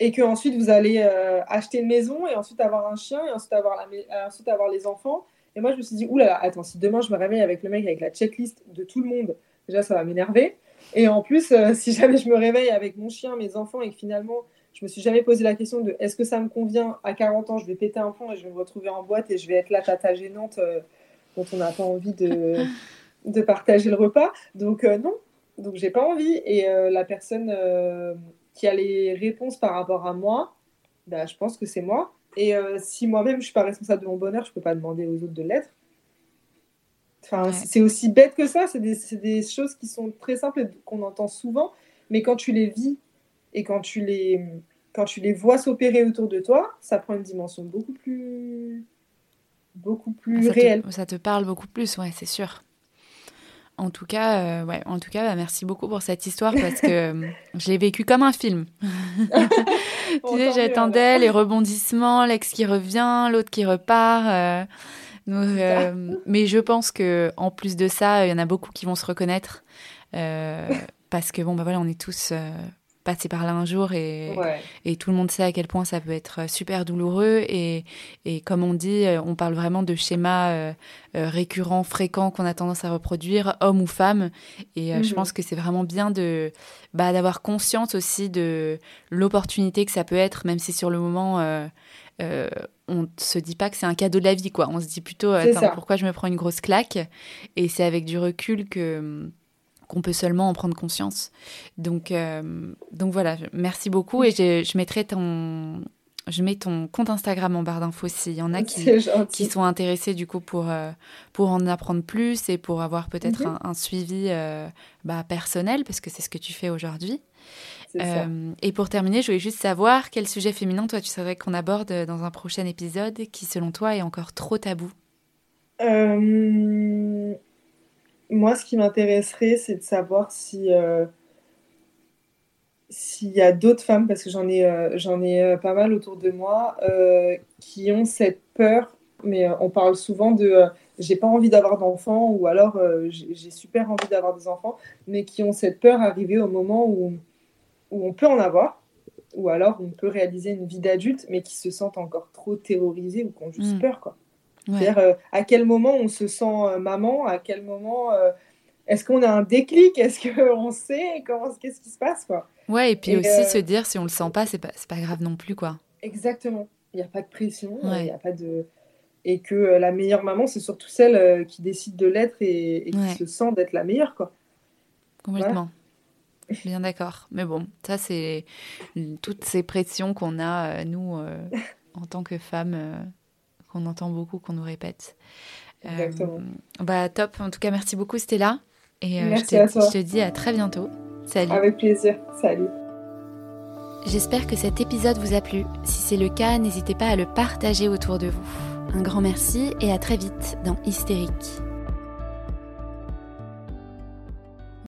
et que ensuite vous allez euh, acheter une maison et ensuite avoir un chien et ensuite avoir, la, euh, ensuite avoir les enfants. Et moi, je me suis dit, oulala, attends, si demain je me réveille avec le mec avec la checklist de tout le monde, déjà ça va m'énerver. Et en plus, euh, si jamais je me réveille avec mon chien, mes enfants et que finalement je me suis jamais posé la question de est-ce que ça me convient à 40 ans, je vais péter un plomb et je vais me retrouver en boîte et je vais être la tata gênante dont on n'a pas envie de, de partager le repas. Donc non, donc j'ai pas envie. Et la personne qui a les réponses par rapport à moi, bah, je pense que c'est moi. Et euh, si moi-même je suis pas responsable de mon bonheur, je peux pas demander aux autres de l'être. Enfin, c'est aussi bête que ça. C'est des, des, choses qui sont très simples et qu'on entend souvent, mais quand tu les vis et quand tu les, quand tu les vois s'opérer autour de toi, ça prend une dimension beaucoup plus, beaucoup plus ça réelle. Te, ça te parle beaucoup plus, ouais, c'est sûr. En tout cas, euh, ouais, en tout cas, bah, merci beaucoup pour cette histoire parce que euh, je l'ai vécu comme un film. tu sais, j'attendais les rebondissements, l'ex qui revient, l'autre qui repart. Euh, mais je pense que en plus de ça, il y en a beaucoup qui vont se reconnaître parce que bon, bah voilà, on est tous passé par là un jour et, et tout le monde sait à quel point ça peut être super douloureux. Et, et comme on dit, on parle vraiment de schémas récurrents, fréquents qu'on a tendance à reproduire, homme ou femme. Et je mhm. pense que c'est vraiment bien de bah, d'avoir conscience aussi de l'opportunité que ça peut être, même si sur le moment euh, on se dit pas que c'est un cadeau de la vie, quoi. On se dit plutôt, attends, pourquoi je me prends une grosse claque? Et c'est avec du recul que qu'on peut seulement en prendre conscience. Donc, euh, donc voilà, merci beaucoup et je, mettrai ton, je mets ton compte Instagram en barre d'infos s'il y en a qui, qui sont intéressés du coup pour, euh, pour en apprendre plus et pour avoir peut-être mhm. un, suivi bah, personnel parce que c'est ce que tu fais aujourd'hui. Euh, et pour terminer, je voulais juste savoir quel sujet féminin, toi, tu savais qu'on aborde dans un prochain épisode qui, selon toi, est encore trop tabou? Euh, Moi, ce qui m'intéresserait, c'est de savoir si euh, s'il y a d'autres femmes, parce que j'en ai, j'en ai pas mal autour de moi, qui ont cette peur, mais on parle souvent de j'ai pas envie d'avoir d'enfants, ou alors j'ai super envie d'avoir des enfants, mais qui ont cette peur arriver au moment où où on peut en avoir, ou alors on peut réaliser une vie d'adulte, mais qui se sentent encore trop terrorisés ou qui ont juste mm. peur. quoi. C'est-à-dire euh, à quel moment on se sent euh, maman, à quel moment euh, est-ce qu'on a un déclic, est-ce qu'on sait comment, qu'est-ce qui se passe quoi? Ouais, et puis aussi se dire si on le sent pas, c'est pas, pas grave non plus quoi. Exactement. Il n'y a pas de pression, il a pas de et que la meilleure maman, c'est surtout celle qui décide de l'être et, qui se sent d'être la meilleure quoi. Complètement. Bien d'accord. Mais bon, ça, c'est toutes ces pressions qu'on a, nous, en tant que femmes, qu'on entend beaucoup, qu'on nous répète. Exactement. bah, top. En tout cas, merci beaucoup, Stella. Et je, te, je te dis à très bientôt. Salut. Avec plaisir. Salut. J'espère que cet épisode vous a plu. Si c'est le cas, n'hésitez pas à le partager autour de vous. Un grand merci et à très vite dans Hystérique.